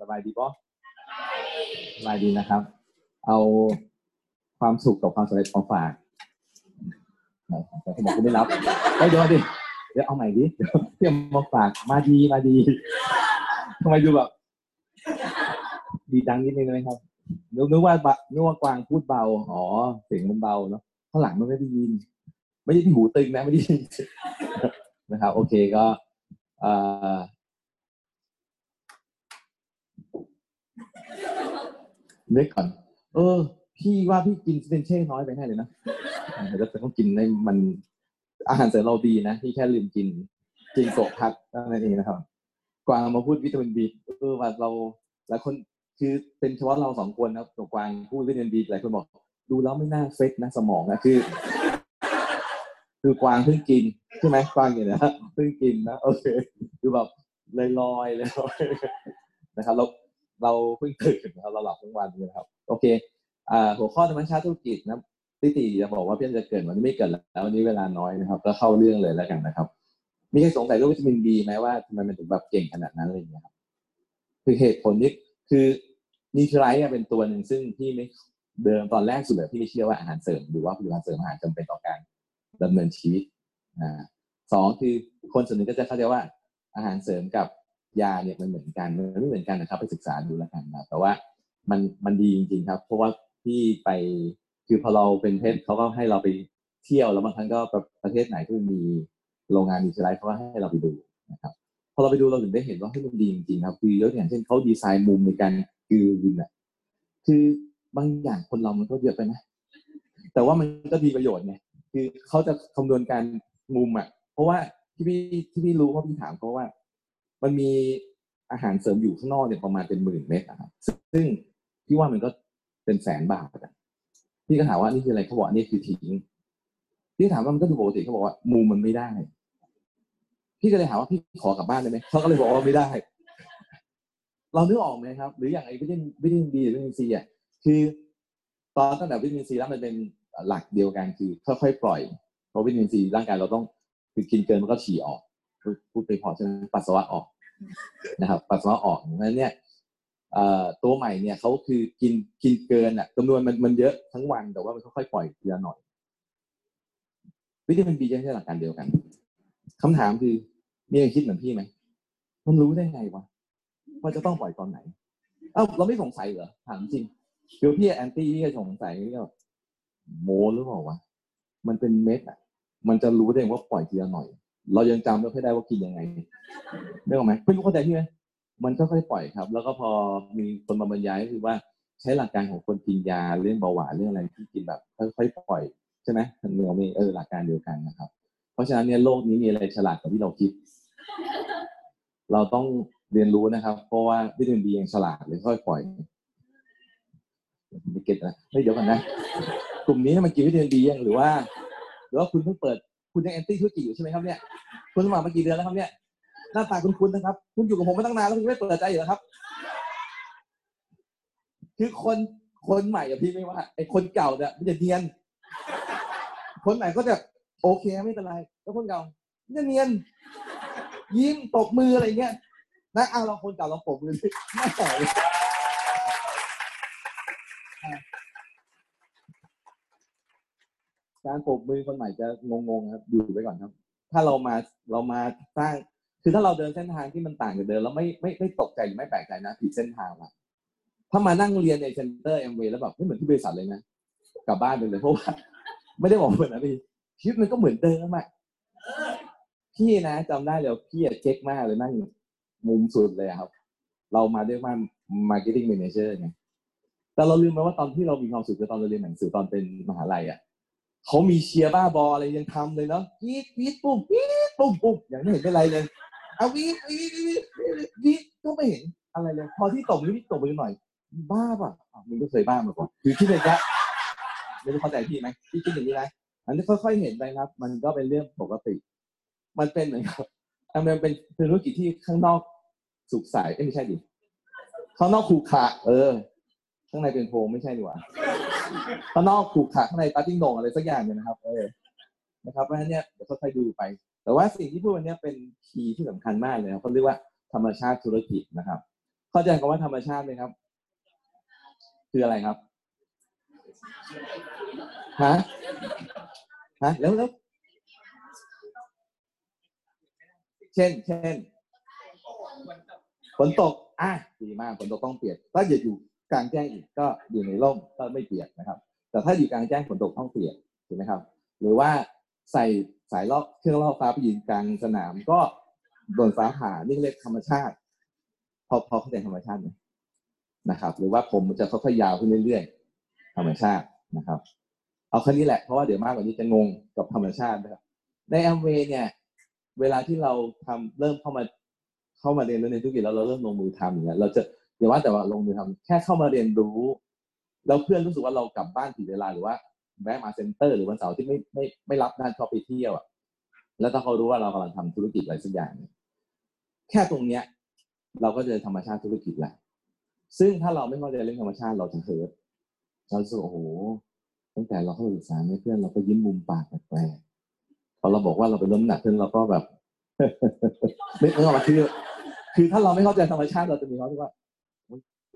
สบายดีปะสบายดีนะครับ เอาความสุขกับความสำเร็จมาฝากแต่เขาบอกคุณไม่รับเฮ้ยเดี๋ยวดิเดี๋ยวเอาใหม่ดิเดี๋ยวเพี่ยมาฝากมาดีมาดีทำไมดูแบบดีจังนิดนึงนะครับนึกว่าบะนึกว่ากวางพูดเบาอ๋อเสียงมันเบาเนาะข้างหลังมันไม่ได้ยิน ไม่ได้ที่หูตึงนะไม่ได้ยินนะครับ โอเคก็เอ่อ นึกก่อน เออ พี่ว่าพี่กินสเตนเช่น้อยไปแน่เลยนะแต่จะต้องกินในมันอาหารเสริมเราดีนะพี่แค่ลืมกินกินโกพักนั่นเองนะครับ กวางมาพูดวิตามินบีเออว่าเราหลายคนคือเป็นเฉพาะเราสองคนนะตัวกวางพูดวิตามินบีหลายคนบอก ดูแล้วไม่น่าเฟกนะสมองนะคือ คือกวางเพิ่งกินใช่ไหมกวางเนี่ยนะเพิ่งกินนะโอเคคือแบบลอยลอยเลยนะครับเรา เราเพิ่งตื่นเราหลับทั้งวันนะครับ โอเคหัวข้อธรรมชาติธุรกิจนะติติจะบอกว่าเพื่อนจะเกิดวันนี้ไม่เกิดแล้ววันนี้เวลาน้อยนะครับ ก็เข้าเรื่องเลยแล้วกันนะครับ มีใครสงสัยเรื่องวิตามินบีไหมว่าทำไมมันถึงแบบเก่งขนาดนั้นอะไรอย่างเงี้ยครับคือเหตุผลนี้คือนิวทรไลท์เป็นตัวหนึ่งซึ่งพี่ไม่เดิมตอนแรกสุดเลยพี่ไม่เชื่อว่าอาหารเสริมหรือว่าผลิตภัณฑ์เสริมอาหารจำเป็นต่อการดำเนินชีวิตอ่าสองคือคนส่วนหนึ่งก็จะเข้าใจว่าอาหารเสริมกับ ยาเนี่ยมันเหมือนกันมันไม่เหมือนกันนะครับ ไปศึกษาดูแล้วกันนะแต่ว่ามันมันดีจริงๆครับ เพราะว่าพี่ไปคือพอเราเป็นเพศเขาก็ให้เราไปเที่ยวแล้วบางครั้งก็ประเทศไหนที่มีโรงงานนิวทรไลท์เขาก็ให้เราไปดูนะครับพอเราไปดูเราถึงได้เห็นว่าให้มันดีจริงๆครับ คือยกอย่างเช่นเขาดีไซน์มุมในการคือวินอะคือบางอย่างคนเรามันก็เยอะไปนะแต่ว่ามันก็ดีประโยชน์ไงคือเขาจะคำนวณการมุมอะ เพราะว่าที่พี่ที่พี่รู้เพราะพี่ถามเขาว่า มันมีอาหารเสริมอยู่ข้างนอกเนี่ยประมาณเป็นหมื่นเม็ดนะครับซึ่งพี่ว่ามันก็เป็นแสนบาทอะพี่ก็ถามว่านี่คืออะไรเขาบอกนี่คือทิ้งพี่ถามว่ามันก็ดูปกติเขาบอกว่ามุมมันไม่ได้ พี่ก็เลยถามว่าพี่ขอกลับบ้านได้ไหมเขาก็เลยบอกว่าไม่ได้ เรานึกออกไหมครับ หรืออย่างไอ้วิตามินวิตามินบีหรือวิตามินซีอะคือตอนตั้งแต่วิตามินซีแล้วมันเป็นหลักเดียวกันคือค่อยๆปล่อยเพราะวิตามินซีร่างกายเราต้องคือกินเกินมันก็ฉี่ออกพูดไปพอใช่ไหมปัสสาวะออก นะครับปัสสาวะออกนั้นเนี่ยตัวใหม่เนี่ยเขาคือกินกินเกินอะจำนวนมันมันเยอะทั้งวันแต่ว่ามันค่อยๆปล่อยทีละหน่อย วิตามินบีจะใช้หลักการเดียวกันคำถามคือมีอะไรคิดเหมือนพี่ไหมมันรู้ได้ไงวะว่าจะต้องปล่อยตอนไหน เอ้าเราไม่สงสัยเหรอถามจริงเดี๋ยวพี่แอนตี้พี่ก็สงสัยนี่ก็โมหรือเปล่าวะมันเป็นเม็ดอะ มันจะรู้ได้ว่าปล่อยทีละหน่อย เรายังจำไม่ค่อยได้ว่ากินยังไงได้ไหมไม่รู้เข้าใจพี่ไหมมันค่อยๆปล่อยครับ แล้วก็พอมีคนมาบรรยายก็คือว่าใช้หลักการของคนกินยาเรื่องเบาหวานเรื่องอะไรที่กินแบบค่อยๆปล่อยใช่ไหมมันเมีเออหลักการเดียวกันนะครับ เพราะฉะนั้นเนี่ยโลกนี้มีอะไรฉลาดกว่าที่เราคิด เราต้องเรียนรู้นะครับ เพราะว่าวิตามินบียังฉลาดเลยค่อยปล่อยไม่เก็ตนะเฮ้ยเดี๋ยวกันนะ กลุ่มนี้มันกินวิตามินบียังหรือว่า หรือว่าคุณเพิ่งเปิด คุณยังแอนตี้ธุรกิจอยู่ใช่ไหมครับเนี่ยคุณสมัครมากี่เดือนแล้วครับเนี่ยหน้าตาคุณคุณนะครับ คุณอยู่กับผมมาตั้งนานแล้วคุณไม่เปิดใจอยู่แล้วครับ คือคนคนใหม่อะพี่ไม่ว่าไอ้คนเก่าเนี่ยมันจะเนียน คนใหม่ก็จะโอเคไม่เป็นไร แล้วคนเก่าจะเนียน ยิ้มตบมืออะไรเงี้ยนะเอาเราคนเก่าเราปบมือไม่ใช่ การปบมือคนใหม่จะงงๆครับอยู่ไปก่อนครับ ถ้าเรามาเรามาสร้างคือถ้าเราเดินเส้นทางที่มันต่างจากเดิมแล้วไม่ไม่ไม่ตกใจหรือไม่แปลกใจนะผิดเส้นทางอะถ้ามานั่งเรียนในเซ็นเตอร์เอ็มวีแล้วแบบไม่เหมือนที่บริษัทเลยนะกลับบ้านไปเลยเพราะว่าไม่ได้บอกเหมือนนะพี่ชีวิตมันก็เหมือนเดิมอะพี่นะจำได้เลยพี่อะเช็คมากเลยนั่งมุมสุดเลยครับ เรามาด้วยว่า marketing manager ไงแต่เราลืมไปว่าตอนที่เรามีความสุขคือตอนเราเรียนหนังสือตอนเป็นมหาลัยอะ เขามีเชียร์บ้าบออะไรยังทำเลยเนาะวีดวีดปุ๊บวีดปุ๊บปุ๊บอย่างไม่เห็นเป็นไรเลยเอาวีดวีดวีดวีดก็ไม่เห็นอะไรเลย พอที่ตบมือที่ตบมือหน่อย บ้าป่ะมึงก็เคยบ้ามาก่อนคือคิดเลยนะไม่รู้เข้าใจพี่ไหมพี่คิดอย่างนี้นะอันนี้ค่อยๆเห็นไปครับ มันก็เป็นเรื่องปกติ มันเป็นเหมือนกับมันเป็นธุรกิจที่ข้างนอกสุกใสไม่ใช่ดิข้างนอกขรุขระเออ ข้างในเป็นโพรงไม่ใช่ดีกว่า ข้างนอกขรุขระข้างในต๊ะติ๊งโหน่งอะไรสักอย่างเนี่ยนะครับเออนะครับเพราะฉะนั้นเนี่ยเดี๋ยวค่อยๆดูไป แต่ว่าสิ่งที่พูดวันนี้เป็นคีย์ที่สำคัญมากเลยครับเขาเรียกว่าธรรมชาติธุรกิจนะครับ เข้าใจคำว่าธรรมชาติไหมครับ คืออะไรครับฮะฮะแล้วแล้วเช่น เช่นฝนตกอะดีมากฝนตกต้องเปียกถ้าอย่าอยู่ กลางแจ้งอีกก็อยู่ในร่มก็ไม่เปียกนะครับ แต่ถ้าอยู่กลางแจ้งฝนตกต้องเปียกถูกไหมครับ หรือว่าใส่สายล่อเครื่องล่อฟ้าไปยืนกลางสนามก็โดนฟ้าผ่านี่เรียกธรรมชาติ พอพอเข้าใจธรรมชาติไหมนะครับ หรือว่าผมจะค่อยๆยาวขึ้นเรื่อยๆธรรมชาตินะครับ เอาแค่นี้แหละเพราะว่าเดี๋ยวมากกว่านี้จะงงกับธรรมชาตินะครับ ในแอมเวย์เนี่ย เวลาที่เราทำเริ่มเข้ามาเข้ามาเรียนรู้ในธุรกิจแล้วเราเริ่มลงมือทำอย่างเงี้ยเราจะ อย่าว่าแต่ว่าลงมือทำแค่เข้ามาเรียนรู้ แล้วเพื่อนรู้สึกว่าเรากลับบ้านผิดเวลาหรือว่าแวะมา center หรือวันเสาร์ที่ไม่ไม่ไม่รับนัดเขาไปเที่ยวอะแล้วถ้าเขารู้ว่าเรากำลังทำธุรกิจอะไรสักอย่าง แค่ตรงเนี้ย เราก็เจอธรรมชาติธุรกิจแหละซึ่งถ้าเราไม่เข้าใจเรื่องธรรมชาติเราจะ hurt เราจะโอ้โหตั้งแต่เราเข้าศึกษาเพื่อนเราก็ยิ้มมุมปากแปลกพอเราบอกว่าเราเป็นล้มหนักขึ้นเราก็แบบไม่ไม่ออมาคือ คือถ้าเราไม่เข้าใจธรรมชาติเราจะมีความรู้ว่า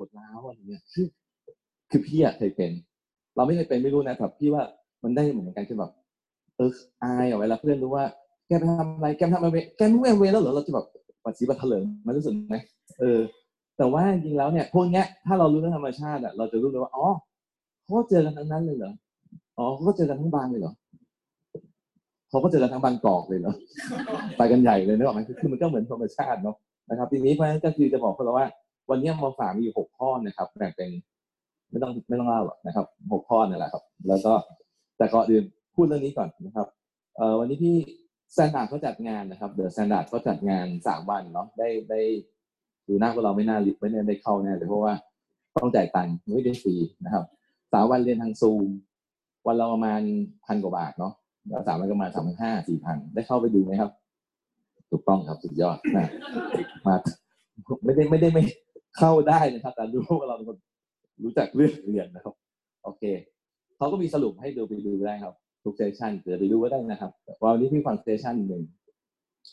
วดร้าวอะไรเงี้ยคือคือพี่อะเคยเป็น เราไม่เคยเป็นไม่รู้นะแต่พี่ว่ามันได้เหมือนกันคือแบบเอออายอะเวลาเพื่อนรู้ว่า แกไปทำอะไรแกทำอะไรแกไม่แวเวแล้วเหรอเราจะแบบปัดสีปัดเถลิงมันรู้สึกไหมเออ แต่ว่าจริงแล้วเนี่ยพวกเนี้ยถ้าเรารู้เรื่องธรรมชาติอะเราจะรู้เลยว่าอ๋อเขาเจอกันทั้งนั้นเลยเหรออ๋อเขาก็เจอกันทั้งบางเลยเหรอเขาก็เจอกันทั้งบางกอกเลยเนาะไปกันใหญ่เลยนึกออกไหมคือมันก็เหมือนธรรมชาติเนาะนะครับทีนี้เพราะฉะนั้นก็คือจะบอกพวกเราว่า วันนี้มาฝากมีอยู่หกข้อนะครับแบ่งเป็นไม่ต้องไม่ต้องเล่าหรอกนะครับหกข้อนี่แหละครับ แล้วก็แต่ก่อนอื่นพูดเรื่องนี้ก่อนนะครับเอ่อวันนี้พี่ Standard เขาจัดงานนะครับ The Standard เขาจัดงานสามวันเนาะได้ได้ดูหน้าพวกเราไม่น่าไม่ได้ได้เข้าแน่เลยเพราะว่าต้องจ่ายตังค์ไม่ได้ฟรีนะครับสามวันเรียนทางซูมวันเราประมาณพันกว่าบาทเนาะแล้วสามวันก็มาสามพันห้าสี่พันได้เข้าไปดูไหมครับ ถูกต้องครับสุดยอดนะมาไม่ได้ไม่ได้ไม่ เข้าได้นะครับ แต่รู้ว่าเราเป็นคนรู้จักเรื่องเรียนนะครับ โอเคเขาก็มีสรุปให้ดูไปดูได้ครับ ทุกเซสชันเดี๋ยวไปดูก็ได้นะครับวันนี้พี่ฟังเซสชันหนึ่ง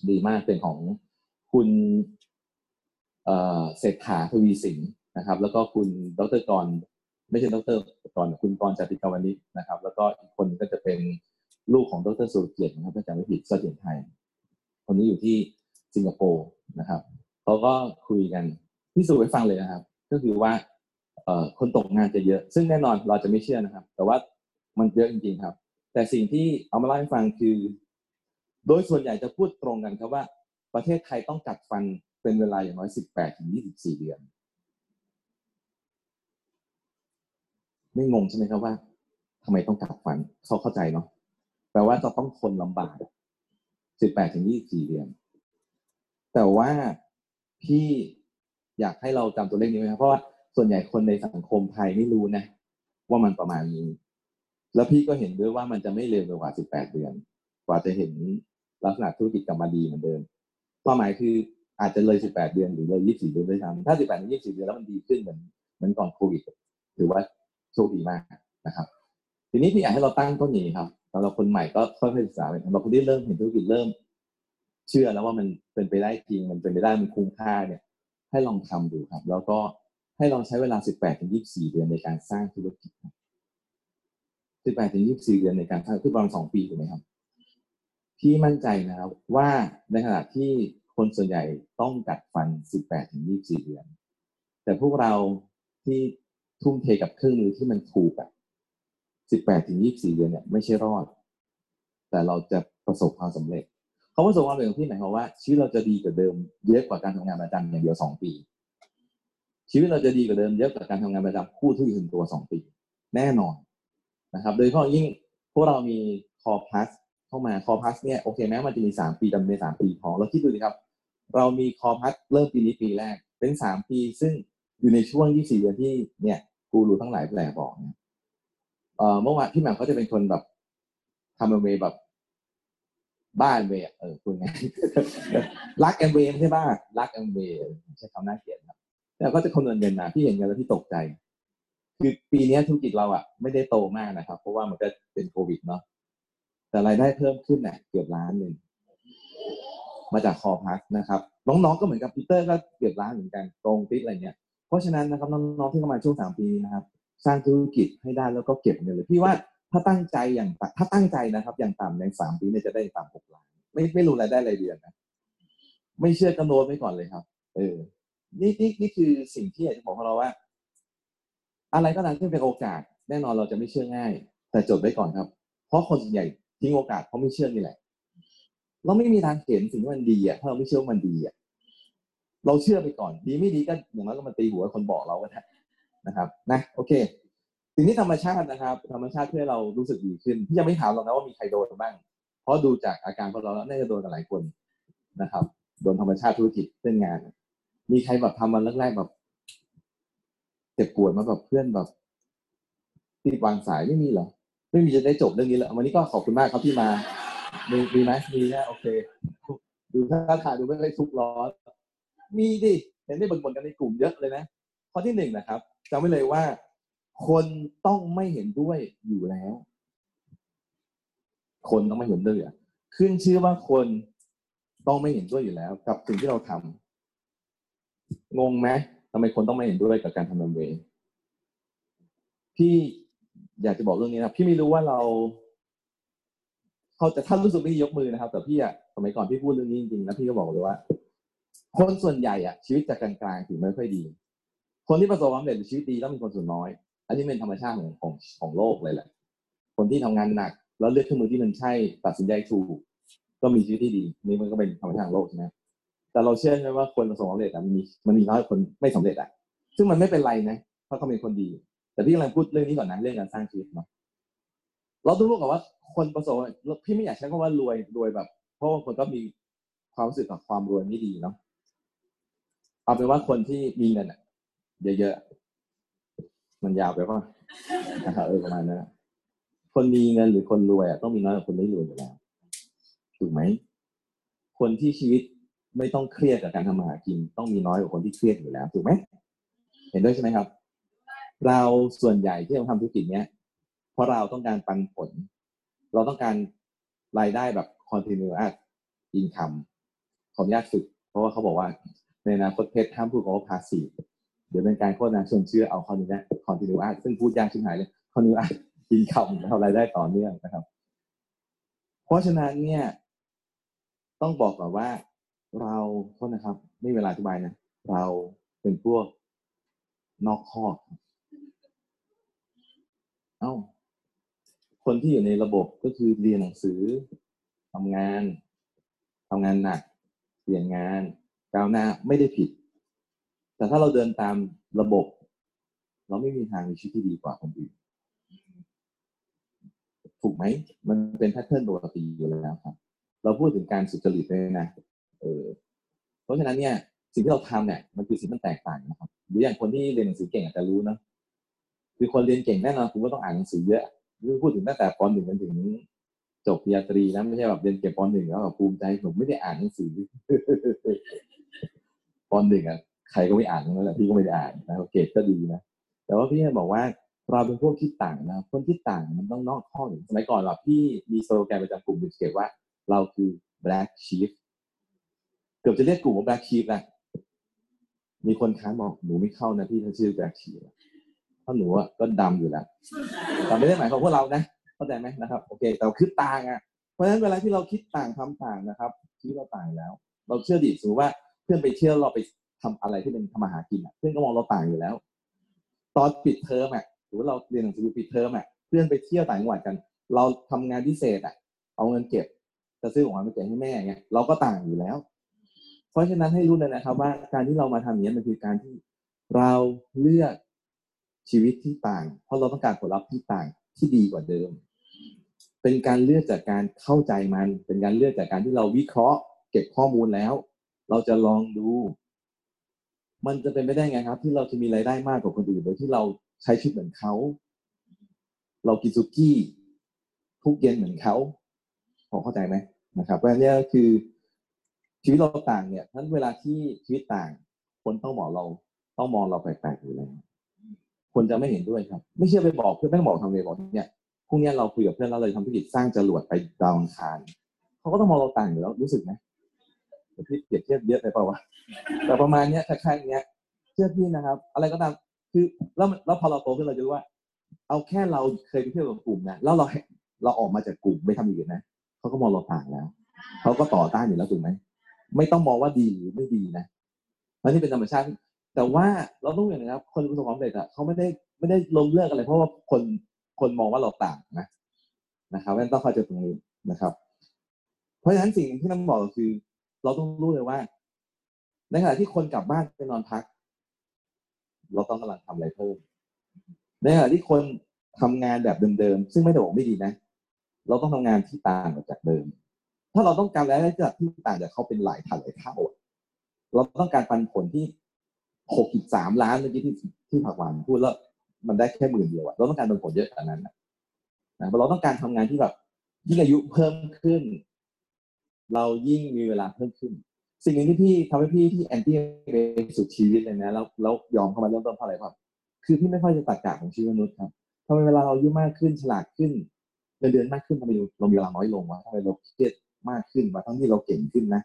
ดีมากเป็นของคุณเศรษฐาทวีสินนะครับ แล้วก็คุณดรกรไม่ใช่ดรกรคุณกรจติกาวนิชนะครับ แล้วก็อีกคนก็จะเป็นลูกของดรสุรเกียรตินะครับถ้าจำไม่ผิดเสถียรไทย คนนี้อยู่ที่สิงคโปร์นะครับเขาก็คุยกัน พิสูจน์ให้ฟังเลยนะครับ ก็คือว่าเอ่อคนตกงานจะเยอะ ซึ่งแน่นอนเราจะไม่เชื่อนะครับ แต่ว่ามันเยอะจริงๆครับ แต่สิ่งที่เอามาเล่าให้ฟังคือ โดยส่วนใหญ่จะพูดตรงกันครับว่า ประเทศไทยต้องกัดฟันเป็นเวลาอย่างน้อยสิบแปดถึงยี่สิบสี่เดือน ไม่งงใช่ไหมครับว่าทำไมต้องกัดฟันเขาเข้าใจเนาะแปลว่าจะต้องทนลำบากสิบแปดถึงยี่สี่เดือน แต่ว่าพี่ อยากให้เราจำตัวเลขนี้ไว้ครับเพราะว่าส่วนใหญ่คนในสังคมไทยไม่รู้นะ ว่ามันประมาณนี้ แล้วพี่ก็เห็นด้วยว่ามันจะไม่เร็วกว่าสิบแปดเดือน กว่าจะเห็นลักษณะธุรกิจกลับมาดีเหมือนเดิมความหมายคืออาจจะเลยสิบแปดเดือนหรือเลยยี่สี่เดือนด้วยซ้ำถ้าสิบแปดถึงยี่สี่เดือนแล้วมันดีขึ้นเหมือนเหมือนก่อนโควิดถือว่าโชคดีมากนะครับ ทีนี้พี่อยากให้เราตั้งต้นนี้ครับสำหรับคนใหม่ก็ค่อยๆศึกษาไปสำหรับคนที่เริ่มเห็นธุรกิจเริ่ม เชื่อแล้วว่ามันเป็นไปได้จริงมันเป็นไปได้มันคุ้มค่าเนี่ย ให้ลองทำดูครับ แล้วก็ให้ลองใช้เวลา 18ถึง24 เดือนในการสร้างธุรกิจ18ถึง24 เดือนในการสร้างคือประมาณ2ปีถูกไหมครับพี่มั่นใจนะครับว่าในขณะที่คนส่วนใหญ่ต้องกัดฟัน 18ถึง24 เดือน แต่พวกเราที่ทุ่มเทกับเครื่องมือที่มันถูกอะ18ถึง24 เดือนเนี่ยไม่ใช่รอด แต่เราจะประสบความสำเร็จ เขาประสบความสำเร็จที่หมายความว่าชีวิตเราจะดีกว่าเดิมเยอะกว่าการทำงานประจำอย่างเดียวสองปี ชีวิตเราจะดีกว่าเดิมเยอะกว่าการทำงานประจำคู่ที่ถึงตัวสองปี แน่นอนนะครับ โดยเฉพาะยิ่งพวกเรามีคอพัสเข้ามาคอพัสเนี่ยโอเคแม้มันจะมีสามปีดำเนินสามปีพอเราคิดดูดิครับ เรามีคอพัสเริ่มปีนี้ปีแรก เป็นสามปีซึ่งอยู่ในช่วงยี่สี่เดือนที่เนี่ยกูรู้ทั้งหลายแปลบอกเนี่ยเมื่อวานพี่แหม่มเขาจะเป็นคนแบบทำเวแบบ บ้านเวเออคุณไงรักแอมเวไม่ใช่บ้ารักแอมเวใช้คำน่าเกลียดครับแล้วก็จะคำนวณเงินมาพี่เห็นเงินแล้วที่ตกใจ คือปีนี้ธุรกิจเราอะไม่ได้โตมากนะครับ เพราะว่ามันก็เป็นโควิดเนาะแต่รายได้เพิ่มขึ้นเนี่ยเกือบล้านหนึ่งมาจากคอพัสนะครับ น้องๆก็เหมือนกับพีเตอร์ก็เก็บร้านเหมือนกันตรงติดอะไรเงี้ยเพราะฉะนั้นนะครับน้องๆที่เข้ามาช่วงสามปีนี้นะครับ สร้างธุรกิจให้ได้แล้วก็เก็บเงินเลยพี่ว่า ถ้าตั้งใจอย่างถ้าตั้งใจนะครับ อย่างต่ำในสามปีเนี่ยจะได้ต่ำหกล้านไม่ไม่รู้รายได้รายเดือนนะไม่เชื่อก็โน้ตไว้ก่อนเลยครับ เออ นี่นี่นี่คือสิ่งที่อยากจะบอกเราว่า อะไรก็ตามที่เป็นโอกาส แน่นอนเราจะไม่เชื่อง่าย แต่จดไว้ก่อนครับ เพราะคนส่วนใหญ่ทิ้งโอกาสเพราะไม่เชื่อนี่แหละ เราไม่มีทางเห็นสิ่งที่มันดีอะถ้าเราไม่เชื่อว่ามันดีอะเราเชื่อไปก่อน ดีไม่ดีก็อย่างน้อยก็มาตีหัวคนบอกเราก็ได้นะครับ นะ โอเค สิ่งที่ธรรมชาตินะครับ ธรรมชาติเพื่อเรารู้สึกดีขึ้นพี่ยังไม่ถามเรานะว่ามีใครโดนบ้าง เพราะดูจากอาการของเราแล้วน่าจะโดนกันหลายคนนะครับโดนธรรมชาติธุรกิจเรื่องงาน มีใครแบบทำมันแรกๆแบบเจ็บปวดมาแบบเพื่อนแบบที่วางสายไม่มีเหรอไม่มีจะได้จบเรื่องนี้แล้ววันนี้ก็ขอบคุณมากครับที่มามีมีไหมมีนะโอเค ดูท่าทางดูไม่ได้ทุกข์ร้อนมีดิเห็นได้บ่นๆกันในกลุ่มเยอะเลยนะข้อที่หนึ่งนะครับจำไว้เลยว่า คนต้องไม่เห็นด้วยอยู่แล้ว คนต้องไม่เห็นด้วยขึ้นชื่อว่าคนต้องไม่เห็นด้วยอยู่แล้ว กับสิ่งที่เราทำงงไหมทำไมคนต้องไม่เห็นด้วยกับการทำแอมเวย์พี่อยากจะบอกเรื่องนี้นะพี่ไม่รู้ว่าเราเขาจะท่านรู้สึกไม่ยกมือนะครับ แต่พี่อะสมัยก่อนพี่พูดเรื่องนี้จริงๆนะพี่ก็บอกเลยว่า คนส่วนใหญ่อะชีวิตจะกลางๆถึงไม่ค่อยดี คนที่ประสบความสำเร็จชีวิตดีต้องมีคนส่วนน้อย อันนี้เป็นธรรมชาติของของของโลกเลยแหละ คนที่ทำงานหนัก แล้วเลือกเครื่องมือที่มันใช่ตัดสินใจถูก ก็มีชีวิตที่ดี นี่มันก็เป็นธรรมชาติของโลกใช่ไหมแต่เราเชื่อไหมว่าคนประสบความสำเร็จมันมีมันมีน้อยคนไม่สำเร็จอะซึ่งมันไม่เป็นไรนะเพราะเขาเป็นคนดี แต่พี่กำลังพูดเรื่องนี้ก่อนนะเรื่องการสร้างชีวิตเนาะเราต้องรู้ก่อนว่าคนประสบพี่ไม่อยากใช้คำว่ารวยรวยแบบ เพราะว่าคนก็มีความรู้สึกกับความรวยไม่ดีเนาะเอาเป็นว่าคนที่มีเงินเยอะ มันยาวไปป่ะนะครับเออประมาณนั้นคนมีเงินหรือคนรวยอะต้องมีน้อยกว่าคนไม่รวยอยู่แล้วถูกไหมคนที่ชีวิตไม่ต้องเครียดกับการทำมาหากิน ต้องมีน้อยกว่าคนที่เครียดอยู่แล้วถูกไหมเห็นด้วยใช่ไหมครับ เราส่วนใหญ่ที่เราทำธุรกิจเนี้ยเพราะเราต้องการปันผล เราต้องการรายได้แบบ continuous income ขออนุญาตฝึก เพราะว่าเขาบอกว่าในอนาคตเพชรห้ามพูดคำว่า passive เดี๋ยวเป็นการโฆษณาชวนเชื่อเอา continuous continuous ซึ่งพูดยากชิบหายเลย continuous income นะครับรายได้ต่อเนื่องนะครับ เพราะฉะนั้นเนี่ย ต้องบอกก่อนว่าเราโทษนะครับ ไม่เวลาอธิบายนะเราเป็นพวกนอกข้อเอ้า คนที่อยู่ในระบบก็คือเรียนหนังสือทำงานทำงานหนักเปลี่ยนงานก้าวหน้าไม่ได้ผิด แต่ถ้าเราเดินตามระบบ เราไม่มีทางมีชีวิตที่ดีกว่าคนอื่นถูกไหม มันเป็นแพทเทิร์นปกติอยู่แล้วครับ เราพูดถึงการสุจริตเลยนะเออเพราะฉะนั้นเนี่ย สิ่งที่เราทำเนี่ย มันคือสิ่งที่แตกต่างนะครับ หรืออย่างคนที่เรียนหนังสือเก่งอาจจะรู้นะคือคนเรียนเก่งแน่นอนคุณก็ต้องอ่านหนังสือเยอะคือพูดถึงตั้งแต่ปหนึ่งจนถึงจบปริญญาตรีนะไม่ใช่แบบเรียนเก็บปหนึ่งแล้วแบบภูมิใจผมไม่ได้อ่านหนังสือปหนึ่งอะ ใครก็ไม่อ่านนั่นแหละพี่ก็ไม่ได้อ่านนะเกรดก็ดีนะแต่ว่าพี่บอกว่าเราเป็นพวกคิดต่างนะคนคิดต่างมันต้องนอกข้อหนึ่งสมัยก่อนเราพี่มีโซโลแกนประจำกลุ่มเขียนว่า เราคือ black sheep เกือบจะเรียกกลุ่มว่า black sheep แล้วมีคนค้านบอกหนูไม่เข้านะพี่ถ้าชื่อ black sheep เพราะหนูอะก็ดำอยู่แล้วแต่ไม่ได้หมายความพวกเรานะเข้าใจไหมนะครับโอเคแต่คิดต่างอะเพราะฉะนั้นเวลาที่เราคิดต่างทำต่างนะครับชีวิตเราต่างแล้ว เราเชื่อดิสมมติว่าเพื่อนไปเที่ยวเราไป ทำอะไรที่เป็นทำมาหากินอะเพื่อนก็มองเราต่างอยู่แล้ว ตอนปิดเทอมอะหรือว่าเราเรียนหนังสือปิดเทอมอะเพื่อนไปเที่ยวต่างจังหวัดกัน เราทำงานพิเศษอะ เอาเงินเก็บจะซื้อของขวัญไปแจกให้แม่เงี้ยเราก็ต่างอยู่แล้ว เพราะฉะนั้นให้รู้เลยนะครับ ว่าการที่เรามาทำอย่างนี้มันคือการที่เราเลือกชีวิตที่ต่าง เพราะเราต้องการผลลัพธ์ที่ต่างที่ดีกว่าเดิม เป็นการเลือกจากการเข้าใจมัน เป็นการเลือกจากการที่เราวิเคราะห์ เก็บข้อมูลแล้ว เราจะลองดู มันจะเป็นไปได้ไงครับ ที่เราจะมีรายได้มากกว่าคนอื่นโดยที่เราใช้ชีวิตเหมือนเขาเรากินซุกี้ทุกเย็นเหมือนเขาพอเข้าใจไหมนะครับเพราะนี่คือชีวิตเราต่างเนี่ยทั้นเวลาที่ชีวิตต่าง คนต้องมองเราต้องมองเราแปลกๆอยู่แล้วคนจะไม่เห็นด้วยครับ ไม่เชื่อไปบอกเพื่อนไม่บอกทำเลยบอกเนี่ยพรุ่งนี้เราคุยกับเพื่อนเราเลยทำธุรกิจสร้างจรวดไปดาวอังคารเขาก็ต้องมองเราต่างอยู่แล้วรู้สึกไหม พี่เปรียบเทียบเยอะไปเปล่าวะแต่ประมาณเนี้ยคล้ายๆเนี้ยเชื่อพี่นะครับ อะไรก็ตามคือแล้วแล้วพอเราโตขึ้นเราจะรู้ว่า เอาแค่เราเคยไปเที่ยวกับกลุ่มนะแล้วเราเราออกมาจากกลุ่มไม่ทำอย่างอื่นนะเขาก็มองเราต่างแล้วเขาก็ต่อต้านอยู่แล้วถูกไหมไม่ต้องมองว่าดีหรือไม่ดีนะมันนี่เป็นธรรมชาติ แต่ว่าเราต้องอย่างนะครับ คนประสบความสำเร็จอะเขาไม่ได้ไม่ได้ลงเลิกอะไร เพราะว่าคนคนมองว่าเราต่างนะนะครับนั่นต้องเข้าใจตรงนี้นะครับ เพราะฉะนั้นสิ่งที่ต้องบอกก็คือ เราต้องรู้เลยว่า ในขณะที่คนกลับบ้านไปนอนพัก เราต้องกำลังทำอะไรเพิ่ม ในขณะที่คนทำงานแบบเดิมๆ ซึ่งไม่ได้บอกไม่ดีนะ เราต้องทำงานที่ต่างจากเดิม ถ้าเราต้องการรายได้จากที่ต่างจากเขาเป็นหลายเท่าหลายเท่า เราต้องการปันผลที่หกจุดสามล้านเมื่อกี้ที่ที่ผักหวานพูดแล้วมันได้แค่หมื่นเดียวอะเราต้องการปันผลเยอะขนาดนั้นนะเราต้องการทำงานที่แบบยิ่งอายุเพิ่มขึ้น เรายิ่งมีเวลาเพิ่มขึ้น สิ่งหนึ่งที่พี่ทำให้พี่ที่แอนตี้เบสุดชีวิตเลยนะแล้วแล้วยอมเข้ามาเริ่มต้นเพราะอะไรครับ คือพี่ไม่ค่อยจะตัดกะของชีวิตมนุษย์ครับทำไมเวลาเราอายุมากขึ้นฉลาดขึ้นเงินเดือนมากขึ้นทำไมเรามีเวลาน้อยลงวะทำไมเราเครียดมากขึ้นวะทั้งที่เราเก่งขึ้นนะ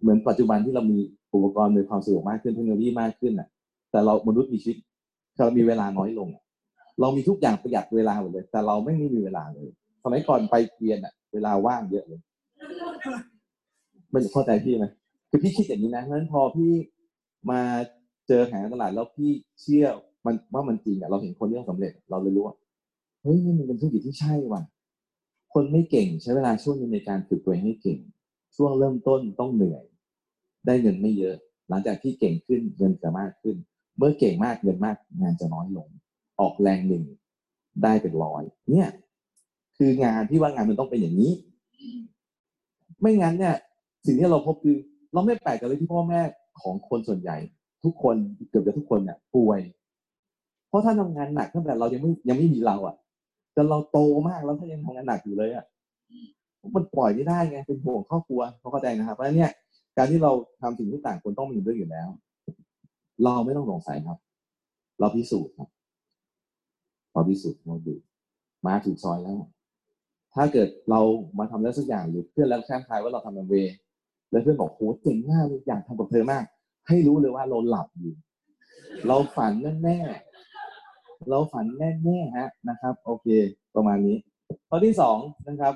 เหมือนปัจจุบันที่เรามีอุปกรณ์ในความสะดวกมากขึ้นเทคโนโลยีมากขึ้นอะ แต่เรามนุษย์มีชีวิตเรามีเวลาน้อยลงเรามีทุกอย่างประหยัดเวลาหมดเลย แต่เราไม่มีเวลาเลยสมัยก่อนไปเรียนอะ เวลาว่างเยอะเลย มันเข้าใจพี่ไหมคือพี่คิดอย่างนี้นะเพราะฉะนั้นพอพี่มาเจอแผงตลาดแล้วพี่เชื่อมันว่ามันจริงอะเราเห็นคนที่เขาสำเร็จ เราเลยรู้ว่าเฮ้ยนี่มันเป็นธุรกิจที่ใช่ว่ะคนไม่เก่งใช้เวลาช่วงนึงในการฝึกตัวให้เก่ง ช่วงเริ่มต้นต้องเหนื่อย ได้เงินไม่เยอะ หลังจากที่เก่งขึ้นเงินจะมากขึ้น เมื่อเก่งมากเงินมากงานจะน้อยลง ออกแรงหนึ่งได้เป็นร้อยเนี่ย คืองานที่ว่างานมันต้องเป็นอย่างนี้ ไม่งั้นเนี่ยสิ่งที่เราพบคือเราไม่แปลกกันเลยที่พ่อแม่ของคนส่วนใหญ่ ทุกคนเกือบจะทุกคนเนี่ยป่วย เพราะถ้าทำงานหนักตั้งแต่เรายังไม่ยังไม่มีเราอะจนเราโตมากแล้วถ้ายังทำงานหนักอยู่เลยอะมันปล่อยไม่ได้ไงเป็นห่วงครอบครัวเขาเข้าใจนะครับเพราะฉะนั้นเนี่ยการที่เราทำสิ่งที่ต่างคนต้องมีด้วยอยู่แล้ว เราไม่ต้องสงสัยครับ เราพิสูจน์ครับเราพิสูจน์เราดูมาถูกซอยแล้ว ถ้าเกิดเรามาทำแล้วสักอย่างหรือเพื่อนแล้วแค่ทายว่าเราทำมันเวยแล้วเพื่อนบอกโหเจ๋งมากเลยอยากทำกับเธอมาก ให้รู้เลยว่าเราหลับอยู่ เราฝันแน่ๆเราฝันแน่ๆฮะนะครับ โอเค ประมาณนี้ข้อที่สองนะครับ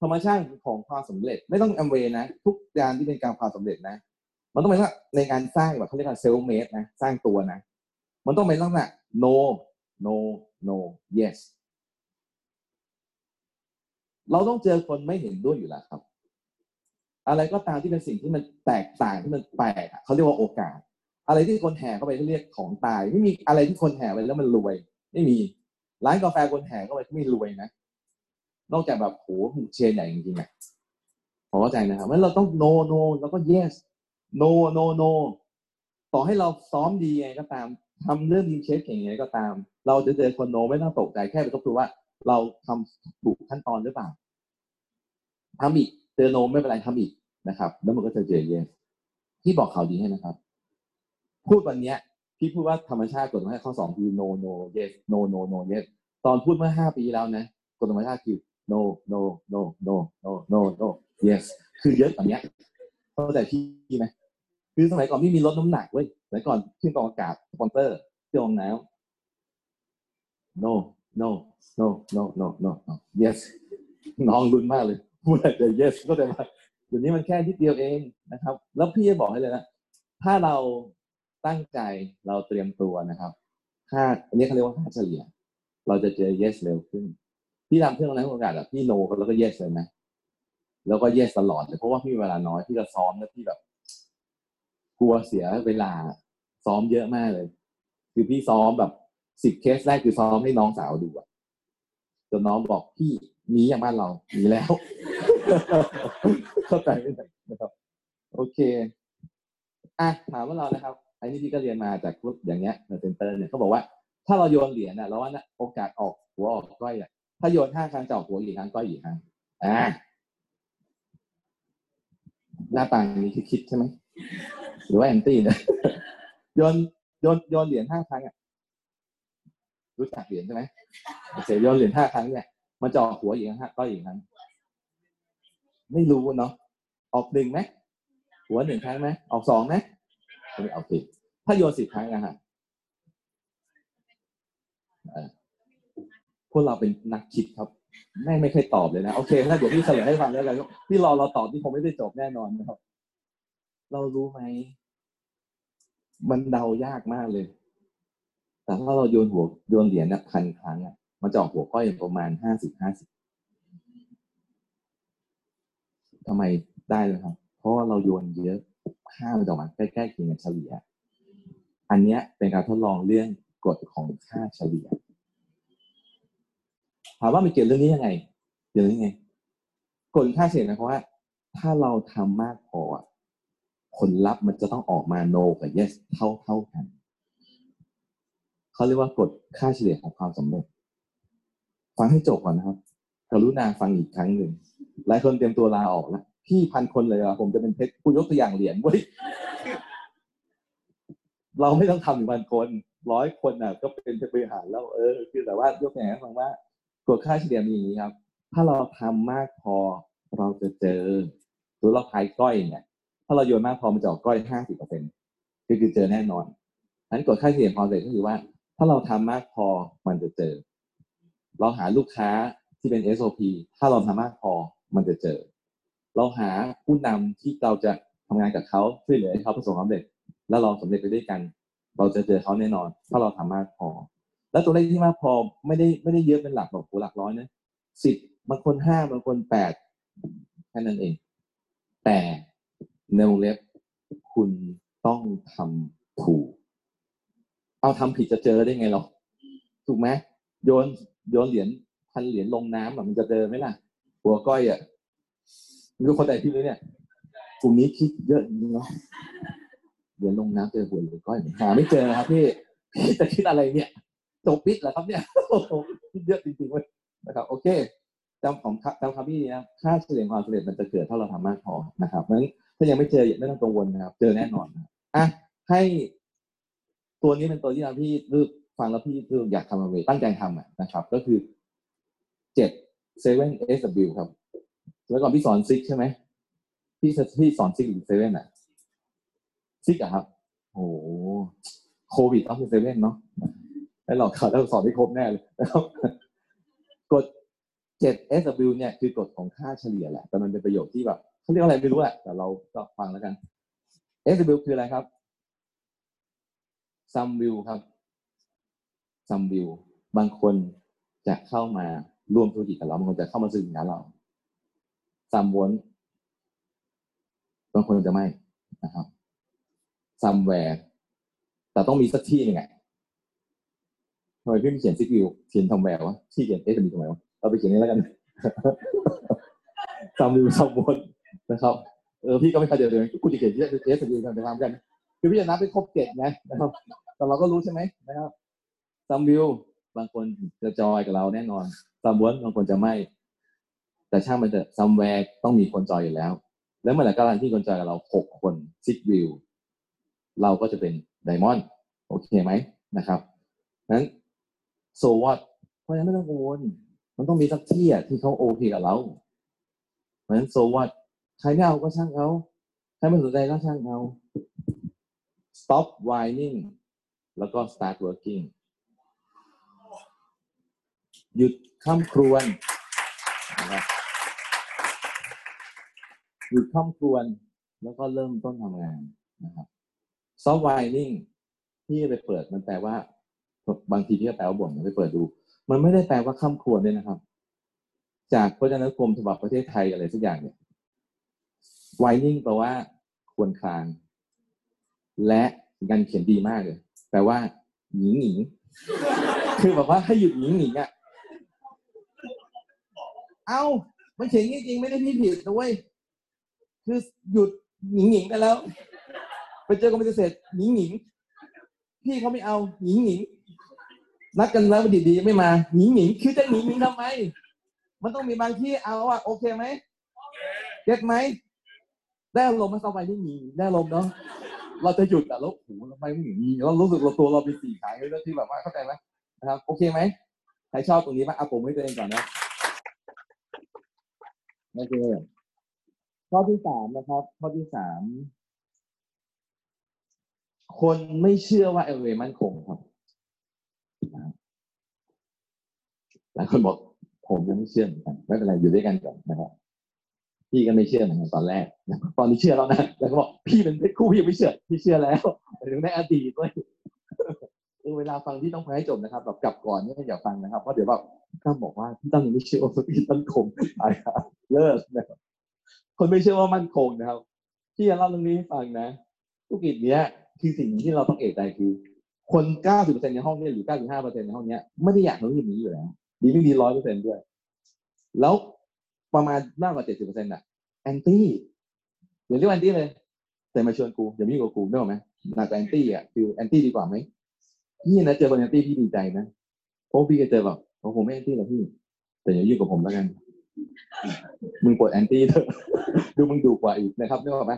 ธรรมชาติของความสำเร็จไม่ต้องแอมเวยนะ ทุกงานที่เป็นการความสำเร็จนะ มันต้องเป็นว่าในการสร้างแบบเขาเรียกว่าเซลเมดนะสร้างตัวนะ มันต้องเป็นลักษณะ no no no yes เราต้องเจอคนไม่เห็นด้วยอยู่แล้วครับ อะไรก็ตามที่เป็นสิ่งที่มันแตกต่างที่มันแปลกเขาเรียกว่าโอกาส อะไรที่คนแห่เข้าไปที่เรียกของตาย ไม่มีอะไรที่คนแห่ไปแล้วมันรวย ไม่มีร้านกาแฟคนแห่เข้าไปไม่รวยนะ นอกจากแบบโหเชียร์ใหญ่จริงๆอะขอเข้าใจนะครับว่าเราต้อง no no แล้วก็ yes no no no ต่อให้เราซ้อมดีไงก็ตามทำเรื่องดีเชฟเก่งไงก็ตาม เราจะเจอคนโนไม่ต้องตกใจแค่ไปทบทวนว่า เราทำถูกขั้นตอนหรือเปล่าทำอีกเจอโนไม่เป็นไรทำอีกนะครับ แล้วมันก็จะเจอเยสที่บอกข่าวดีให้นะครับ พูดวันเนี้ยพี่พูดว่าธรรมชาติกฎหมายข้อสองคือ no no yes no no no yes ตอนพูดเมื่อห้าปีแล้วนะกฎธรรมชาติคือ no no no no no no no yes คือเยอะกว่านี้เข้าใจพี่ไหมคือสมัยก่อนไม่มีลดน้ำหนักเว้ยสมัยก่อนขึ้นกองอากาศสปอนเซอร์เครื่องน้ำ no no no no no no no yes น้องรุนมากเลยพูดแต่ yes ก็แต่ว่าเดี๋ยวนี้มันแค่ที่เดียวเองนะครับ แล้วพี่จะบอกให้เลยนะถ้าเราตั้งใจเราเตรียมตัวนะครับค่าอันนี้เขาเรียกว่าค่าเฉลี่ย เราจะเจอ yes เร็วขึ้น พี่ทำเครื่องนั้นโอกาสแบบพี่โนแล้วก็เยสเลยนะแล้วก็เยสตลอดเลยเพราะว่าพี่เวลาน้อยพี่จะซ้อมแล้วพี่แบบ กลัวเสียเวลาซ้อมเยอะมากเลย คือพี่ซ้อมแบบ สิบเคสแรกคือซ้อมให้น้องสาวดูอะจนน้องบอกพี่มีอย่างบ้านเรามีแล้ว เข้าใจไหมนะครับ โอเคอะถามว่าเรานะครับ อันนี้พี่ก็เรียนมาจากพวกอย่างเงี้ยใน center เนี่ยเขาบอกว่าถ้าเราโยนเหรียญน่ะเราว่าโอกาสออกหัวออกก้อยอะถ้าโยนห้าครั้งจะออกหัวกี่ครั้งก้อยกี่ครั้งอ่าหน้าต่างนี้คิดใช่ไหมหรือว่า anti เนี่ยโยนโยนโยนเหรียญห้าครั้งอะ รู้จักเหรียญใช่ไหมเสียโยนเหรียญห้าครั้งเนี่ยมันจะออกหัวอีกครั้งก้อยอีกครั้งไม่รู้เนาะออกหนึ่งไหมหัวหนึ่งครั้งไหมออกสองไหมไม่เอาสิถ้าโยนสิบครั้งนะฮะพวกเราเป็นนักคิดครับแม่ไม่เคยตอบเลยนะโอเคถ้าเดี๋ยวพี่เฉลยให้ฟังแล้วกันพี่รอเราตอบที่คงไม่ได้จบแน่นอนนะครับ เรารู้ไหมมันเดายากมากเลย แต่ถ้าเราโยนหัวโยนเหรียญนะพันครั้งอะมันจะออกหัวก้อยประมาณห้าสิบห้าสิบทำไมได้เลยครับ เพราะว่าเราโยนเยอะค่ามันจะออกมาใกล้ๆเคียงกันเฉลี่ย อันนี้เป็นการทดลองเรื่องกฎของค่าเฉลี่ย ถามว่ามันเกี่ยวเรื่องนี้ยังไง เกี่ยวเรื่องไงกฎค่าเฉลี่ยนะเพราะว่า ถ้าเราทำมากพอผลลัพธ์มันจะต้องออกมา no กับ yes เท่าเท่ากัน เขาเรียกว่ากฎค่าเฉลี่ยของความสำเร็จ ฟังให้จบก่อนนะครับกรุณาฟังอีกครั้งหนึ่งหลายคนเตรียมตัวลาออกแล้วพี่พันคนเลยอะผมจะเป็นเพชรผู้ยกตัวอย่างเหรียญเว้ยเราไม่ต้องทำถึงพันคนร้อยคนอะ ก็เป็นบริหารแล้ว เออ คือแต่ว่ายกตัวอย่างให้ฟังว่ากฎค่าเฉลี่ยมีอย่างนี้ครับ ถ้าเราทำมากพอเราจะเจอหรือเราขายก้อยเนี่ย ถ้าเราโยนมากพอมันจะออกก้อยห้าสิบเปอร์เซ็นต์คือเจอแน่นอนนั้นกฎค่าเฉลี่ยพอเสร็จก็คือว่า ถ้าเราทำมากพอมันจะเจอ เราหาลูกค้าที่เป็น SOP ถ้าเราทำมากพอมันจะเจอ เราหาผู้นำที่เราจะทำงานกับเขาช่วยเหลือให้เขาประสบความสำเร็จ แล้วเราสำเร็จไปด้วยกัน เราจะเจอเขาแน่นอน ถ้าเราทำมากพอ แล้วตัวเลขที่มากพอไม่ได้ไม่ได้เยอะเป็นหลักแบบหลักร้อยนะสิบบางคนห้าบางคนแปดแค่นั้นเอง แต่ในวงเล็บคุณต้องทำถูก เอาทำผิดจะเจอได้ไงหรอถูกไหมโยนโยนเหรียญพันเหรียญลงน้ำมันจะเจอไหมล่ะ หัวก้อยอะมีคนใดที่เลยเนี่ยกลุ่มนี้คิดเยอะจริงเนาะเหรียญลงน้ำเจอหัวหรือก้อยหาไม่เจอครับพี่พี่จะคิดอะไรเนี่ยจบปิดเหรอครับเนี่ยคิดเยอะจริงๆเลยนะครับ โอเคจำของจำคำพี่นะค่าเฉลี่ยความสำเร็จมันจะเกิดถ้าเราทำมากพอนะครับเพราะฉะนั้นถ้ายังไม่เจอไม่ต้องกังวลนะครับ เจอแน่นอนอะให้ ตัวนี้เป็นตัวที่ทำพี่รู้ฟังแล้วพี่รู้อยากทำอะไรตั้งใจทำอะนะครับ ก็คือเจ็ด seven skill ครับเมื่อก่อนพี่สอน six ใช่ไหมพี่พี่สอน six หรือเซเว่นอะซิกอะครับโอ้โควิดต้องเป็นเซเว่นเนาะแล้วเราขาดแล้วสอนไม่ครบแน่เลยนะครับกฎ 7SW เนี่ยคือกฎของค่าเฉลี่ยแหละ แต่มันเป็นประโยคที่แบบเขาเรียกอะไรไม่รู้แหละแต่เราก็ฟังแล้วกัน SW คืออะไรครับ some view ครับ some view บางคนจะเข้ามาร่วมธุรกิจกับเราบางคนจะเข้ามาซื้อสินค้าเรา some won't บางคนจะไม่นะครับ somewhere แต่ต้องมีสักที่หนึ่งอะทำไมพี่ไม่เขียนซิกวิวเขียนทำแวววะที่เขียนเอสมีทำไมวะเราไปเขียนนี้แล้วกันซามิวซามวนนะครับเออพี่ก็ไม่เข้าใจเลยกูจะเขียนเอสมีกันไปทำกัน คือพี่จะนับไปครบเจ็ดนะนะครับ แต่เราก็รู้ใช่ไหมนะครับซามิวบางคนจะจอยกับเราแน่นอน some won't บางคนจะไม่ แต่ช่างมันจะ somewhere ต้องมีคนจอยอยู่แล้ว แล้วเมื่อไหร่ก็ตามที่คนจอยกับเราหกคน six will เราก็จะเป็น diamond OK ไหมนะครับนั้น so what เพราะฉะนั้นไม่ต้องกังวลมันต้องมีสักที่อะที่เขาโอเคกับเราเพราะฉะนั้น so what ใครไม่เอาก็ช่างเขาใครไม่สนใจก็ช่างเขา stop whining แล้วก็ start working หยุดข้ามครวนนะครับหยุดข้ามครวน แล้วก็เริ่มต้นทำงานนะครับ stop whining ที่ไปเปิดมันแปลว่า บางทีที่แปลว่าบ่นไปเปิดดู มันไม่ได้แปลว่าข้ามครวรด้วยนะครับ จากพจนานุกรมฉบับประเทศไทยอะไรสักอย่างเนี่ยไวนิ่งแปลว่าควรคลาง และการเขียนดีมากเลยแปลว่าหญิงหญิงคือแบบว่าให้หยุดหญิงหญิงอะเอ้ามันเขียนจริงๆไม่ได้พี่ผิดนะเว้ยคือหยุดหญิงหญิงไปแล้ว ไปเจอกรมเกษตรหญิงหญิงพี่เขาไม่เอาหญิงหญิงนัดกันแล้วดีๆไม่มาหนิงหนิงคือจะหนิงหนิงทำไม มันต้องมีบางที่เอาว่าโอเคไหมเก็ตไหมได้ลมไม่เข้าไปที่หนิงได้ลมเนาะ เราจะหยุดแต่แล้วโอ้โหทำไมไม่หนิงเรารู้สึกเราตัวเราเป็นสี่ขายเลยที่แบบว่าเข้าใจไหมนะครับ โอเคไหมใครชอบตรงนี้บ้างเอาผมให้ตัวเองก่อนนะโอเคข้อที่สามนะครับ ข้อที่สามคนไม่เชื่อว่าเอลเวมั่นคงครับหลายคนบอกผมยังไม่เชื่อเหมือนกันไม่เป็นไรอยู่ด้วยกันก่อนนะครับ พี่ก็ไม่เชื่อเหมือนกันตอนแรกตอนนี้เชื่อแล้วนะแล้วก็บอกพี่เป็นเพชรคู่พี่ยังไม่เชื่อพี่เชื่อแล้วถึงในอดีตด้วยเวลาฟังที่ต้องฟังให้จบนะครับแบบกลับก่อนเนี่ยอย่าฟังนะครับเพราะเดี๋ยวแบบตั้มบอกว่าพี่ตั้มยังไม่เชื่อว่าพี่มั่นคงไปครับเลิกนะครับคนไม่เชื่อว่ามั่นคงนะครับพี่จะเล่าเรื่องนี้ให้ฟังนะธุรกิจเนี้ยคือสิ่งที่เราต้องเอกใจคือ คนเก้าสิบเปอร์เซ็นต์ในห้องเนี้หรือเก้าสิบห้าเปอร์เซ็นต์ในห้องเนี้ไม่ได้อยากทำธุรกิจนี้อยู่แล้วดีไม่ดีร้อยเปอร์เซ็นต์ด้วย แล้ว ประมาณมากกว่าเจ็ดสิบเปอร์เซ็นต์อะ anti อย่าเรียก anti เลย แต่มาชวนกูอย่ามีกับกูได้ไหมหนัก anti อะคือ anti ดีกว่าไหมพี่นะเจอคน anti พี่ดีใจนะเพราะพี่ก็เจอแบบโอ้ผมไม่ anti หรอกพี่ แต่อย่ายุ่งกับผมแล้วกัน มึงปวด anti เถอะดูมึงดูกว่าอีกนะครับได้ไหม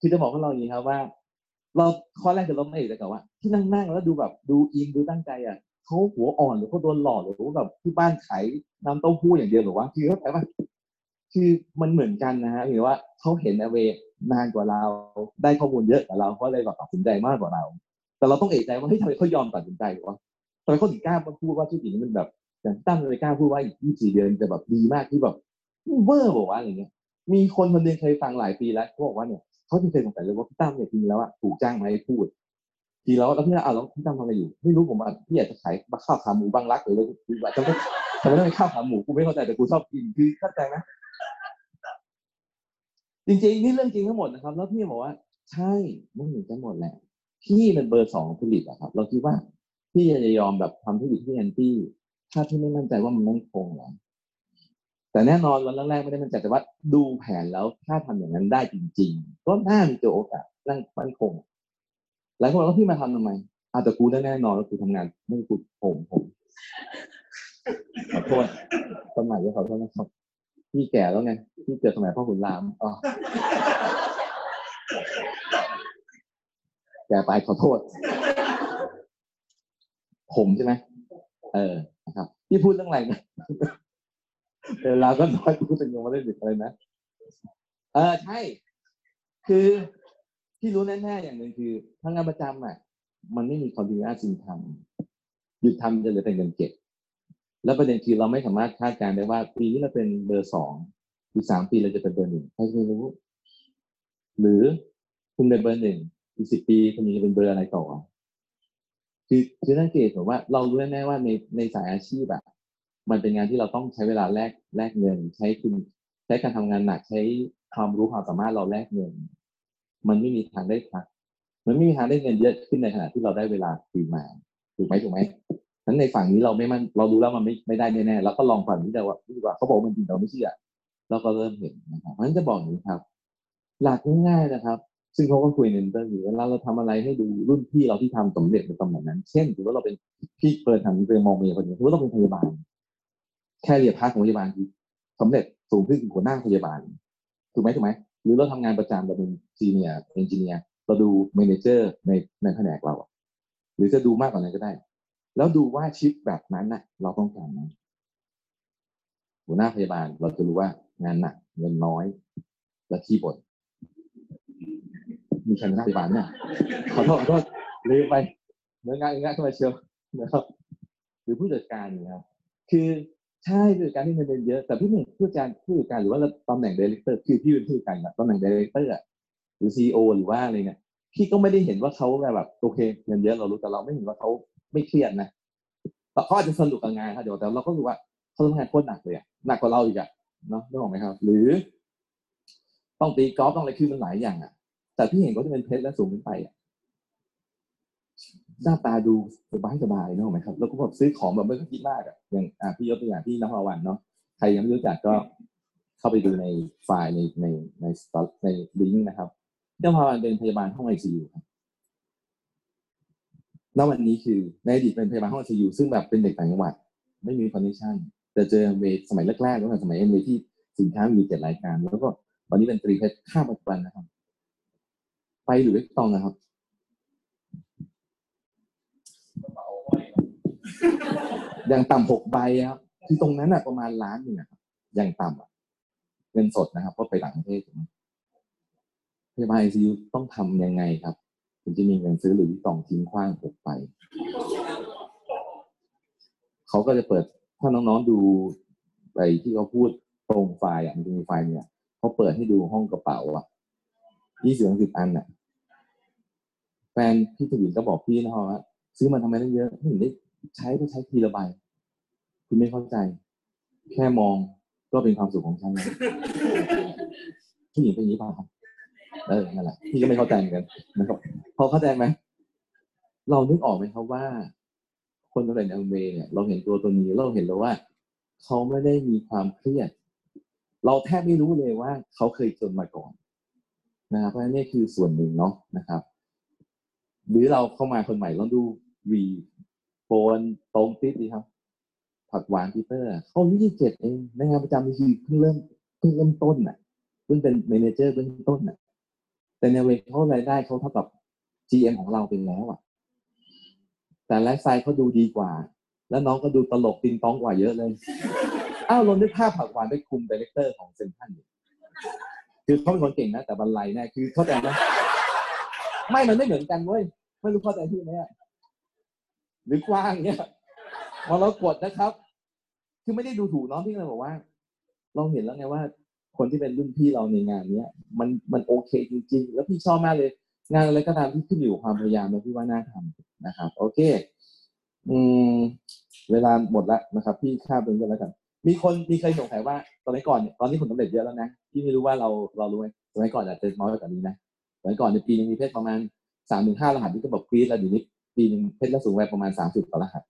คือจะบอกกับเราอย่างนี้ครับว่า เราข้อแรกคือเราไม่เอกแต่ว่า ที่นั่งนั่งแล้วดูแบบดูอินดูตั้งใจอะเขาหัวอ่อนหรือเขาโดนหลอกหรือว่าแบบที่บ้านขายน้ำเต้าหู้อย่างเดียวหรือว่าคือเข้าใจป่ะ คือมันเหมือนกันนะฮะหรือว่าเขาเห็นอเวนานกว่าเรา ได้ข้อมูลเยอะกว่าเราก็เลยแบบตัดสินใจมากกว่าเรา แต่เราต้องเอกใจว่าเฮ้ยทำไมเขายอมตัดสินใจหรือว่าทำไมเขาถึงกล้าพูดว่าธุรกิจนี้มันแบบอย่างตั้งเลยกล้าพูดว่าอีกยี่สี่เดือนจะแบบดีมากที่แบบเวอร์บอกว่าอะไรเงี้ย มีคนคนนึงเคยฟังหลายปีแล้วเขาบอกว่าเนี่ยเขาเคยสงสัยเลยว่าพี่ตั้มเนี่ยจริงแล้วอะถูกจ้างมาให้พูด ทีแล้วแล้วพี่อะแล้วพี่ตั้มทำอะไรอยู่ ไม่รู้ผมอะพี่อยากจะขายข้าวขาหมูบางรักหรืออะไรคือว่าจะไม่ทำไมต้องเป็นข้าวขาหมูกูไม่เข้าใจแต่กูชอบกินคือเข้าใจไหม จริงๆนี่เรื่องจริงทั้งหมดนะครับ แล้วพี่บอกว่า ใช่มันเหมือนกันหมดแหละพี่เป็นเบอร์สองผลิตอะครับ เราคิดว่าพี่จะยอมแบบทำธุรกิจที่แอนตี้ถ้าพี่ไม่มั่นใจว่ามันมั่นคงหรอแต่แน่นอนวันแรกๆไม่ได้มั่นใจแต่ว่าดูแผนแล้วถ้าทำอย่างนั้นได้จริง ๆ ก็น่ามีโอกาสนั่งมั่นคงหลายคนก็พี่มาทำทำไมอาจจะกูได้แน่นอนแล้วกูทำงานไม่กูผมผมขอโทษสมัยจะขอโทษนะครับ พี่แก่แล้วไงพี่เกิดสมัยพ่อขุนรามอ๋อแก่ไปขอโทษ ผมใช่ไหมเออนะครับพี่พูดเรื่องอะไรนะเวลาก็น้อยพูดถึงยังไม่ได้ดึกอะไรนะเออใช่ คือที่รู้แน่ๆอย่างหนึ่งคือทางงานประจำอะ มันไม่มี continuation ทำหยุดทำจะเหลือแต่เงินเก็บ แล้วประเด็นคือเราไม่สามารถคาดการณ์ได้ว่า ปีนี้เราเป็นเบอร์สองอีกสามปีเราจะเป็นเบอร์หนึ่งใครจะรู้ หรือคุณเป็นเบอร์หนึ่งอีกสิบปีคุณจะเป็นเบอร์อะไรต่อคือคือสังเกตผมว่าเรารู้แน่ว่าในในสายอาชีพอะมันเป็นงานที่เราต้องใช้เวลาแลกแลกเงิน ใช้คุณใช้การทำงานหนักใช้ความรู้ความสามารถเราแลกเงิน มันไม่มีทางได้พักมันไม่มีทางได้เงินเยอะขึ้นในขณะที่เราได้เวลาคืนมาถูกไหมถูกไหม ทั้นในฝั่งนี้เราไม่มันเราดูแล้วมันไม่ไม่ได้แน่ๆเราก็ลองฝั่งนี้แต่ว่าดีกว่าเขาบอกมันจริงเราไม่เชื่อเราก็เริ่มเห็นนะครับเพราะฉะนั้นจะบอกอย่างนี้ครับ หลักง่ายๆนะครับ ซึ่งเขาก็คุยใน interview เวลาเราทำอะไรให้ดูรุ่นพี่เราที่ทำสำเร็จในตำแหน่งนั้น เช่นถือว่าเราเป็นพี่เปิดทำนี้เป็นมองเมียคนนี้ถือว่าเราเป็นพยาบาล แค่เรียน part ของพยาบาลคือสำเร็จสูงขึ้นหัวหน้าพยาบาลถูกไหมถูกไหมหรือเราทำงานประจำเราเป็น senior engineer เราดู manager ในในแผนกเราหรือจะดูมากกว่านั้นก็ได้ แล้วดูว่าชีวิตแบบนั้นน่ะเราต้องการไหมหัวหน้าพยาบาลเราจะรู้ว่างานหนักเงินน้อย และที่บ่นมีใครเป็นนักพยาบาลเนี่ยขอโทษขอโทษลืมไปเนื้องานเนื้องานเข้ามาเชียวนะครับหรือผู้จัดการนะครับคือใช่ผู้จัดการที่เงินเดือนเยอะแต่พี่หนึ่งผู้จัดการผู้จัดการหรือว่าตำแหน่ง director คือพี่เป็นผู้จัดการแบบตำแหน่ง director หรือ CEO หรือว่าอะไรเงี้ยพี่ก็ไม่ได้เห็นว่าเขาแบบโอเคเงินเยอะเรารู้แต่เราไม่เห็นว่าเขา ไม่เครียดนะเขาอาจจะสนุกกับงานครับเดี๋ยวแต่เราก็รู้ว่าเขาทำงานโคตรหนักเลยอะหนักกว่าเราอีกอะเนาะได้บอกไหมครับ หรือ ต้องตีกอล์ฟต้องอะไรคือมันหลายอย่างอะแต่พี่เห็นเขาจะเป็นเพชรและสูงขึ้นไปอะหน้าตาดูสบายสบายเนาะไหมครับ แล้วก็แบบซื้อของแบบไม่ต้องคิดมากอะอย่างอ่าพี่ยกตัวอย่างที่น้องรวันเนาะใครยังไม่รู้จักก็เข้าไปดูในไฟล์ในในในในลิงก์นะครับเจ้าพาวันเป็นพยาบาลห้องไอซียูครับ แล้ววันนี้คือในอดีตเป็นพยาบาลห้องไอซียูซึ่งแบบเป็นเด็กต่างจังหวัด ไม่มี connection แต่เจอเวย์สมัยแรกๆตั้งแต่สมัยเอ็มเวที่สินค้ามีเจ็ดรายการ แล้วก็วันนี้เป็นตรีเพชรข้ามปัจจุบันนะครับ ไปหรือไม่ต้องนะครับอย่างต่ำหกใบครับคือตรงนั้นอะประมาณล้านหนึ่งครับอย่างต่ำอะเงินสดนะครับเพราะไปต่างประเทศถูกไหมพยาบาลไอซียูต้องทำยังไงครับ คุณจะมีเงินซื้อหรือวิตองทิ้งขว้างออกไป เขาก็จะเปิดถ้าน้องๆดูไปที่เขาพูดตรงไฟล์อะมันจะมีไฟล์เนี่ยเขาเปิดให้ดูห้องกระเป๋าอะยี่สิบสิบอันอะ แฟนพี่ถวินก็บอกพี่นะว่าซื้อมาทำไมได้เยอะไม่เห็นได้ใช้ก็ใช้ทีละใบคุณไม่เข้าใจ แค่มองก็เป็นความสุขของฉันแล้วผู้หญิงเป็นอย่างนี้ป่าครับ เออนั่นแหละพี่ก็ไม่เข้าใจเหมือนกันนะครับพอเข้าใจไหมเรานึกออกไหมครับว่า คนสำเร็จในเวเนี่ย เราเห็นตัวตัวนี้เราเห็นแล้วว่า เขาไม่ได้มีความเครียด เราแทบไม่รู้เลยว่า เขาเคยจนมาก่อนนะครับเพราะฉะนั้นนี่คือส่วนหนึ่งเนาะนะครับ หรือเราเข้ามาคนใหม่ลองดูวีโฟนตรงติดดีครับ ผักหวานพีเตอร์เขายี่สิบเจ็ดเองในงานประจำนี่คือเพิ่งเริ่มเพิ่งเริ่มต้นน่ะ เพิ่งเป็นเมนเจอร์เบื้องต้นน่ะ แต่ในเวเขารายได้เขาเท่ากับ GM ของเราเป็นแล้วอะ แต่ไลฟ์สไตล์เขาดูดีกว่า แล้วน้องก็ดูตลกติงต้องกว่าเยอะเลย อ้าวลองนึกภาพผักหวานไปคุมดีเลกเตอร์ของเซนทันคือเขาเป็นคนเก่งนะ แต่บรรลัยแน่คือเข้าใจไหมไม่มันไม่เหมือนกันเว้ยไม่รู้เข้าใจที่ไหมหรือกว้างเนี่ยพอเรากดนะครับ คือไม่ได้ดูถูกน้องพี่เลยบอกว่า เราเห็นแล้วไงว่า คนที่เป็นรุ่นพี่เราในงานเนี้ยมันมันโอเคจริง ๆ แล้วพี่ชอบมากเลย งานอะไรก็ตามที่ขึ้นอยู่ความพยายามแล้วพี่ว่าน่าทำนะครับ โอเค อืม เวลาหมดแล้วนะครับ พี่ข้ามไปก็แล้วกันมีคนมีเคยสงสัยว่าตอนนี้ก่อนตอนนี้ผลสำเร็จเยอะแล้วนะพี่ไม่รู้ว่าเราเรารู้ไหมสมัยก่อนอาจจะน้อยกว่านี้นะสมัยก่อนในปีนึงมีเพชรประมาณสามถึงห้ารหัสที่ก็แบอกรีดแล้วเดี๋ยวนี้ปีนึงเพชรละสูงไปประมาณสามสิบต่อรหัส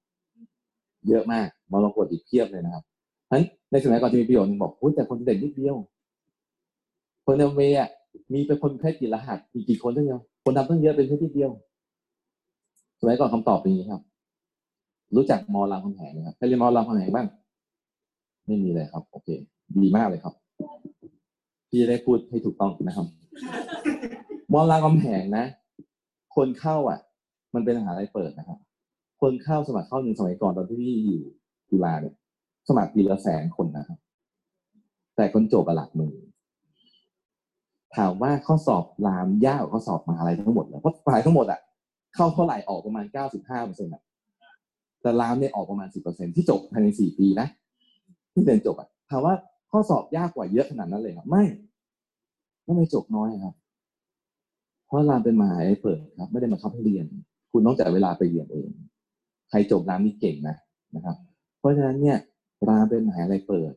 เยอะมากมาลองกดอีกเพียบเลยนะครับเพราะฉะนั้นในสมัยก่อนจะมีประโยชน์หนึงบอกโอ้แต่คนเด่นนิดเดียว คนในเวอะมีเป็นคนเพชรกี่รหัสมีกี่คนตั้งเดียวคนทำตั้งเยอะเป็นเพชรนิดเดียวสมัยก่อนคำตอบเป็นอย่างนี้ครับ รู้จักมอรามคำแหงไหมครับใครเรียนมอรามคำแหงบ้างไม่มีเลยครับ โอเค ดีมากเลยครับ พี่จะได้พูดให้ถูกต้องนะครับ มอรามคำแหงนะ คนเข้าอะ มันเป็นมหาลัยเปิดนะครับ คนเข้าสมัครเข้าหนึ่งสมัยก่อนตอนที่พี่อยู่จุฬาเนี่ย สมัครปีละแสนคนนะครับ แต่คนจบอะหลักหมื่น ถามว่าข้อสอบรามยากกว่าข้อสอบมหาลัยทั้งหมดเลยเพราะมหายทั้งหมดอะเข้าเท่าไหร่ออกประมาณเก้าสิบห้าเปอร์เซ็นต์อะแต่รามเนี่ยออกประมาณสิบเปอร์เซ็นที่จบภายในสี่ปีนะที่เรียนจบอะถามว่าข้อสอบยากกว่าเยอะขนาดนั้นเลยครับไม่ทำไมจบน้อยครับ เพราะรามเป็นมหาลัยเปิดครับ ไม่ได้มาคับให้เรียน คุณต้องจ่ายเวลาไปเรียนเอง ใครจบรามนี่เก่งนะนะครับ เพราะฉะนั้นเนี่ยรามเป็นมหาลัยเปิด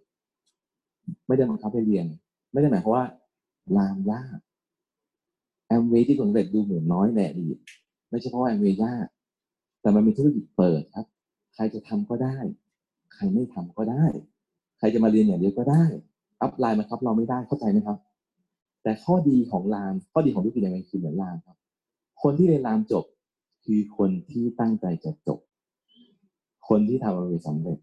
ไม่ได้บังคับให้เรียน ไม่ได้หมายความว่า รามยากแอมเวย์ที่ผลสำเร็จดูเหมือนน้อยในอดีตไม่ใช่เพราะแอมเวย์ยาก แต่มันเป็นธุรกิจเปิดครับ ใครจะทำก็ได้ ใครไม่ทำก็ได้ ใครจะมาเรียนอย่างเดียวก็ได้ อัพไลน์มาครับ เราไม่ได้เข้าใจไหมครับ แต่ข้อดีของรามข้อดีของธุรกิจยังไงคือเหมือนรามครับ คนที่เรียนรามจบคือคนที่ตั้งใจจะจบ คนที่ทำอะไรสำเร็จ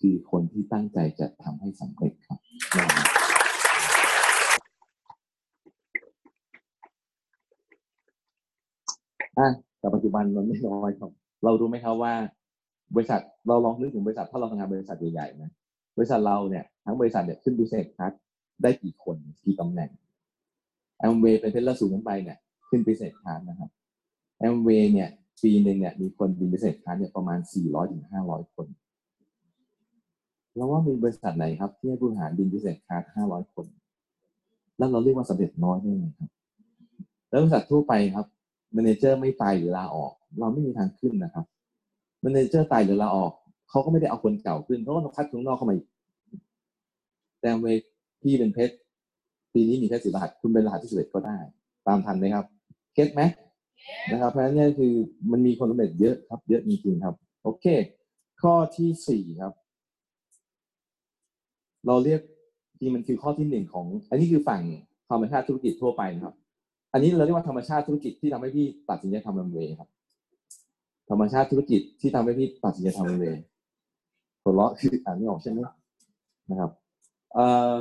คือคนที่ตั้งใจจะทำให้สำเร็จครับ อะแต่ปัจจุบันมันไม่น้อยครับ เรารู้ไหมครับว่า บริษัทเราลองนึกถึงบริษัทถ้าเราทำงานบริษัทใหญ่ๆนะบริษัทเราเนี่ยทั้งบริษัทเนี่ยขึ้น business class ได้กี่คนกี่ตำแหน่งแอมเวย์เป็นเพชรละสูงขึ้นไปเนี่ยขึ้น business class นะครับแอมเวย์เนี่ยปีหนึ่งเนี่ยมีคนบิน business class เนี่ยประมาณ 400ถึง500 คนแล้วว่ามีบริษัทไหนครับที่ให้ผู้บริหารบิน business class 500 คน แล้วเราเรียกว่าสำเร็จน้อยได้ไงครับ แล้วบริษัททั่วไปครับ manager ไม่ตายหรือลาออก เราไม่มีทางขึ้นนะครับ manager ตายหรือลาออกเขาก็ไม่ได้เอาคนเก่าขึ้นเขาก็ต้องคัดคนนอกเข้ามาอีกแต่เวย์ที่เป็นเพชรปีนี้มีแค่สิบรหัสคุณเป็นรหัสที่สิบเอ็ดก็ได้ ตามทันไหมครับ get ไหมนะครับเพราะฉะนั้นเนี่ยคือมันมีคนสำเร็จเยอะครับ เยอะจริงๆครับ โอเค ข้อที่สี่ครับ เราเรียกจริงมันคือข้อที่หนึ่งของ อันนี้คือฝั่งธรรมชาติธุรกิจทั่วไปนะครับ อันนี้เราเรียกว่าธรรมชาติธุรกิจที่ทำให้พี่ตัดสินใจทำรันเวย์ครับ ธรรมชาติธุรกิจที่ทำให้พี่ตัดสินใจทำรันเวย์หัวเราะคืออ่านไม่ออกใช่ไหมนะครับเอ่อ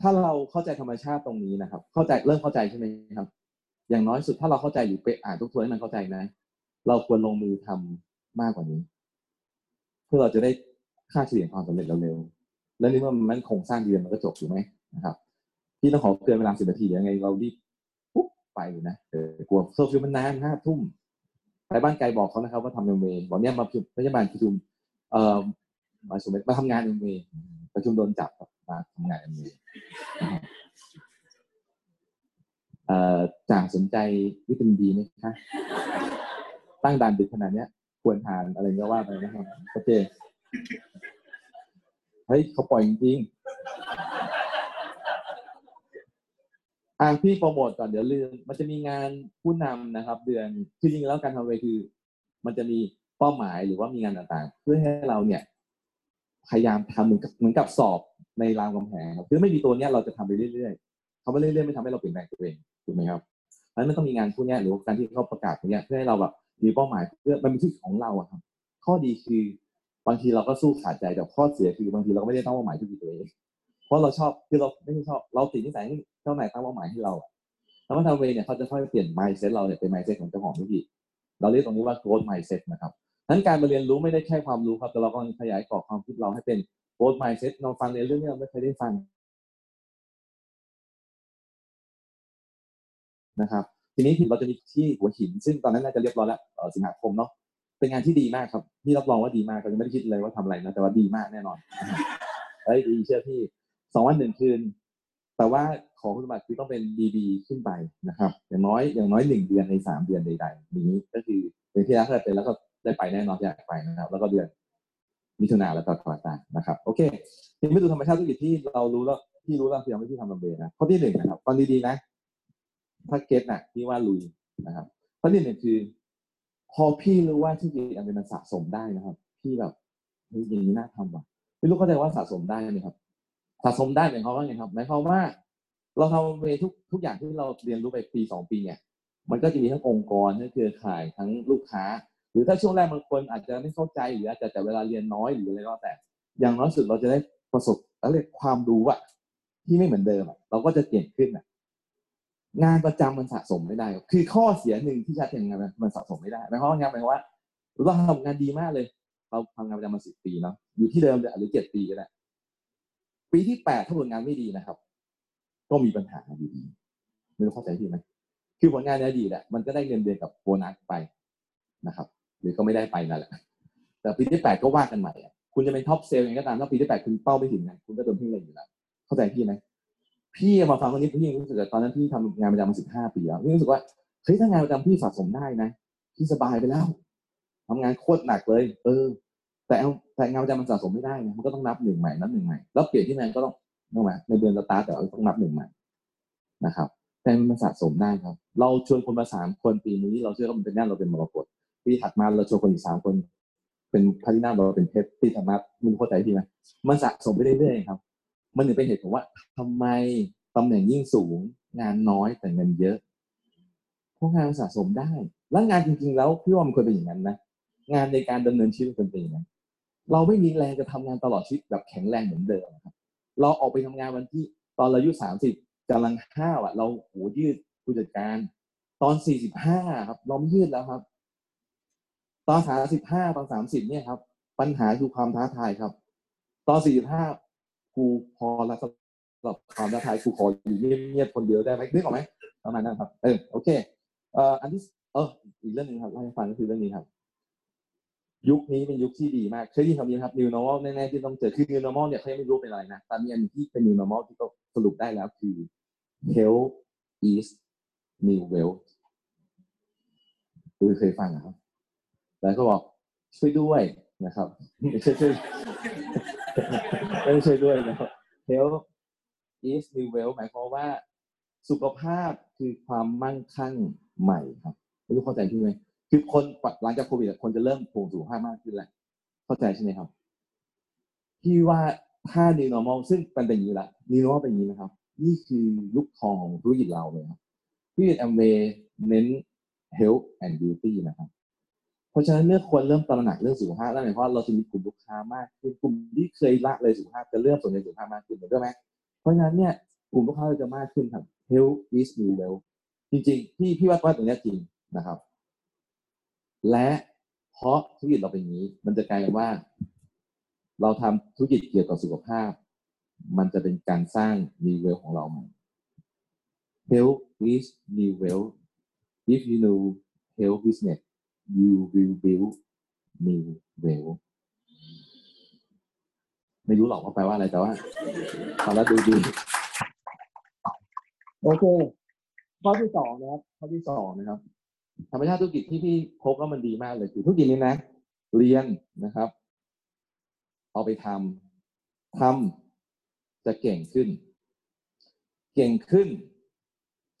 ถ้าเราเข้าใจธรรมชาติตรงนี้นะครับ เข้าใจเริ่มเข้าใจใช่ไหมครับ อย่างน้อยสุดถ้าเราเข้าใจอยู่ไปอ่านทุกตัวให้มันเข้าใจนะ เราควรลงมือทำมากกว่านี้ เพื่อเราจะได้ค่าเฉลี่ยความสำเร็จเร็วๆแล้วนี่ว่ามันโครงสร้างเดือนมันก็จบถูกไหมนะครับ พี่ต้องขอเกินเวลาสิบนาทียังไงเรารีบปุ๊บไปนะเออกลัวเคอร์ฟิวมันนานห้าทุ่มไปบ้านไกลบอกเขานะครับว่าทำเอ็มเวบอกเนี้ยมาประชุมรัฐบาลประชุมเอ่อมาสมมาทำงานเอ็มเวประชุมโดนจับมาทำงานเอ็มเวเอ่อจ่าสนใจวิตามินดีไหมคะตั้งด่านดึกขนาดเนี้ย ควรทานอะไรก็ว่าไปนะครับโอเคเฮ้ยเขาปล่อยจริง อ่าพี่โปรโมทก่อนเดี๋ยวลืม มันจะมีงานผู้นำนะครับ เดือนคือจริงแล้วการทำเวคือมันจะมีเป้าหมายหรือว่ามีงานต่างๆ เพื่อให้เราเนี่ย พยายามทำเหมือนกับเหมือนกับสอบในรามกำแหงครับคือไม่มีตัวเนี้ยเราจะทำไปเรื่อยๆเขาไม่เรื่อยๆไม่ทำให้เราเปลี่ยนแปลงตัวเองถูกไหมครับเพราะฉะนั้นมันต้องมีงานพวกนี้หรือการที่เขาประกาศพวกนี้เพื่อให้เราแบบมีเป้าหมายเพื่อมันเป็นที่ของเราอะครับ ข้อดีคือบางทีเราก็สู้ขาดใจแต่ข้อเสียคือบางทีเราก็ไม่ได้ตั้งเป้าหมายที่ดีตัวเอง เพราะเราชอบคือเราไม่ใช่ชอบ เราติดนิสัยให้เจ้านายตั้งเป้าหมายให้เราแล้วมันทำเวเนี่ยเขาจะค่อยเปลี่ยน mindset เราเนี่ยเป็น mindset ของเจ้าของธุรกิจเราเรียกตรงนี้ว่า growth mindset นะครับนั้นการมาเรียนรู้ไม่ได้แค่ความรู้ครับแต่เราก็ขยายกรอบความคิดเราให้เป็น growth mindset เราฟังในเรื่องที่เราไม่เคยได้ฟังนะครับทีนี้เราจะมีที่หัวหิน ซึ่งตอนนั้นน่าจะเรียบร้อยแล้วสิงหาคมเนาะเป็นงานที่ดีมากครับพี่รับรองว่าดีมากเรายังไม่ได้คิดเลยว่าทำอะไรนะแต่ว่าดีมากแน่นอนเฮ้ยดีเชื่อพี่ สองวันหนึ่งคืน แต่ว่าของคุณสมบัติคือต้องเป็นดีๆขึ้นไปนะครับ อย่างน้อยอย่างน้อยหนึ่งเดือนในสามเดือนใด ๆ นี้ก็คือเป็นที่รักได้เป็นแล้วก็ได้ไปแน่นอนอยากไปนะครับ แล้วก็เดือนมิถุนาแล้วก็กรกฎานะครับ โอเคทีนี้ไปดูธรรมชาติธุรกิจที่เรารู้แล้วที่รู้แล้วที่ยังไม่ที่ทำลำเบนะข้อที่หนึ่งนะครับฟังดีๆนะถ้าเก็ตนะที่ว่าลุยนะครับข้อที่หนึ่งคือ พอพี่รู้ว่าที่ดีอันเป็นมันสะสมได้นะครับ พี่แบบเฮ้ยอย่างนี้น่าทำว่ะไม่รู้เข้าใจว่าสะสมได้ไหมครับ สะสมได้หมายความว่าไงครับหมายความว่า เราทำเวทุกทุกอย่างที่เราเรียนรู้ไปปีสองปีเนี่ย มันก็จะมีทั้งองค์กรทั้งเครือข่ายทั้งลูกค้า หรือถ้าช่วงแรกบางคนอาจจะไม่เข้าใจหรืออาจจะแต่เวลาเรียนน้อยหรืออะไรก็แต่ อย่างน้อยสุดเราจะได้ประสบอะไรความรู้อะที่ไม่เหมือนเดิมอะเราก็จะเก่งขึ้นอะงานประจำมันสะสมไม่ได้ คือข้อเสียหนึ่งที่ชัดเจนงานมันสะสมไม่ได้หมายความว่างานหมายความว่าเราทำงานดีมากเลย เราทำงานประจำมาสิบปีเนาะอยู่ที่เดิมหรือเจ็ดปีก็ได้ ปีที่แปดถ้าผลงานไม่ดีนะครับ ก็มีปัญหาอยู่ดีไม่รู้เข้าใจพี่ไหมคือผลงานในอดีตแหละมันก็ได้เงินเดือนกับโบนัสไปนะครับ หรือก็ไม่ได้ไปนั่นแหละแต่ปีที่แปดก็ว่ากันใหม่อะคุณจะเป็น top sales ยังก็ตามถ้าปีที่แปดคุณเป้าไม่ถึงไงคุณก็โดนทิ้งเลยอยู่แล้วเข้าใจพี่ไหมพี่มาฟังวันนี้พี่รู้สึกตอนนั้นพี่ทำงานประจำมาสิบห้าปีแล้วพี่รู้สึกว่าเฮ้ยถ้างานประจำพี่สะสมได้นะพี่สบายไปแล้วทำงานโคตรหนักเลย เออ แต่แต่งานประจำมันสะสมไม่ได้นะมันก็ต้องนับหนึ่งใหม่นับหนึ่งใหม่แล้วเปลี่ยนที่งานก็ต้องต้องมในเดือนสตาร์แต่เราต้องนับหนึ่งใหม่นะครับ แต่มันสะสมได้ครับ เราชวนคนมาสามคนปีนี้ เราเชื่อว่ามันเป็นงานเราเป็นมรกตปีถัดมาเราชวนคนอีกสามคน เป็นพารินาเราเป็นเพชรปีถัดมามึงเข้าใจดีไหมมันสะสมไปเรื่อยๆครับ มันถึงเป็นเหตุผลว่าทำไมตำแหน่งยิ่งสูง งานน้อยแต่เงินเยอะเพราะงานสะสมได้ แล้วงานจริงๆ แล้วพี่ว่ามันควรเป็นอย่างนั้นนะ งานในการดำเนินชีวิตควรเป็นอย่างนั้น เราไม่มีแรงจะทำงานตลอดชีวิตแบบแข็งแรงเหมือนเดิมครับ เราออกไปทำงานวันที่ตอนอายุสามสิบกำลังห้าอะ เราโหยืดผู้จัดการ ตอนสี่สิบห้าครับ เราไม่ยืดแล้วครับ ตอนสามสิบห้าตอนสามสิบเนี่ยครับ ปัญหาคือความท้าทายครับ ตอนสี่สิบห้าครูพอแล้วสำหรับความท้าทายครูขออยู่เงียบๆคนเดียวได้ไหมนึกออกไหมประมาณนั้นครับ เออโอเค เอ่ออันที่เอออีกเรื่องหนึ่งครับเล่าให้ฟังก็คือเรื่องนี้ครับ ยุคนี้เป็นยุคที่ดีมากเคยได้ยินคำนี้ครับ new normal แน่ๆที่ต้องเจอคือ new normal เนี่ยเขายังไม่รู้เป็นอะไรนะแต่มีอันที่เป็น new normal ที่ก็สรุปได้แล้วคือ health is new wealth คือเคยฟังครับ แล้วก็บอกช่วยด้วยนะครับไม่ใช่ช่วยไม่ช่วยด้วยนะครับ health is new wealth หมายความว่าสุขภาพคือความมั่งคั่งใหม่ครับไม่รู้เข้าใจที่ไหม คือคนหลังจากโควิดคนจะเริ่มผูกสุขภาพมากขึ้นแหละ เข้าใจใช่ไหมครับพี่ว่าถ้า new normal ซึ่งเป็นเป็นอย่างนี้ละ new normal เป็นอย่างนี้นะครับ นี่คือยุคทองของธุรกิจเราเลยครับธุรกิจแอมเวย์เน้น health and beauty นะครับ เพราะฉะนั้นเมื่อคนเริ่มตระหนักเรื่องสุขภาพแล้วหมายความว่าเราจะมีกลุ่มลูกค้ามากขึ้นกลุ่มที่เคยละเลยสุขภาพจะเริ่มสนใจสุขภาพมากขึ้นเห็นด้วยไหมเพราะฉะนั้นเนี่ยกลุ่มลูกค้าจะมากขึ้นครับ health is new wealth จริงๆพี่พี่ว่าว่าตรงนี้จริงนะครับ และเพราะธุรกิจเราเป็นอย่างนี้ มันจะกลายเป็นว่า เราทำธุรกิจเกี่ยวกับสุขภาพ มันจะเป็นการสร้างมีเวลของเราใหม่ health is new wealth if you know health business you will build new wealth ไม่รู้หรอกว่าแปลว่าอะไรแต่ว่าฟังแล้วดูดีโอเคข้อที่สองนะครับข้อที่สองนะครับ ธรรมชาติธุรกิจที่พี่พบว่ามันดีมากเลยคือธุรกิจนี้นะ เรียนนะครับ เอาไปทำทำจะเก่งขึ้น เก่งขึ้น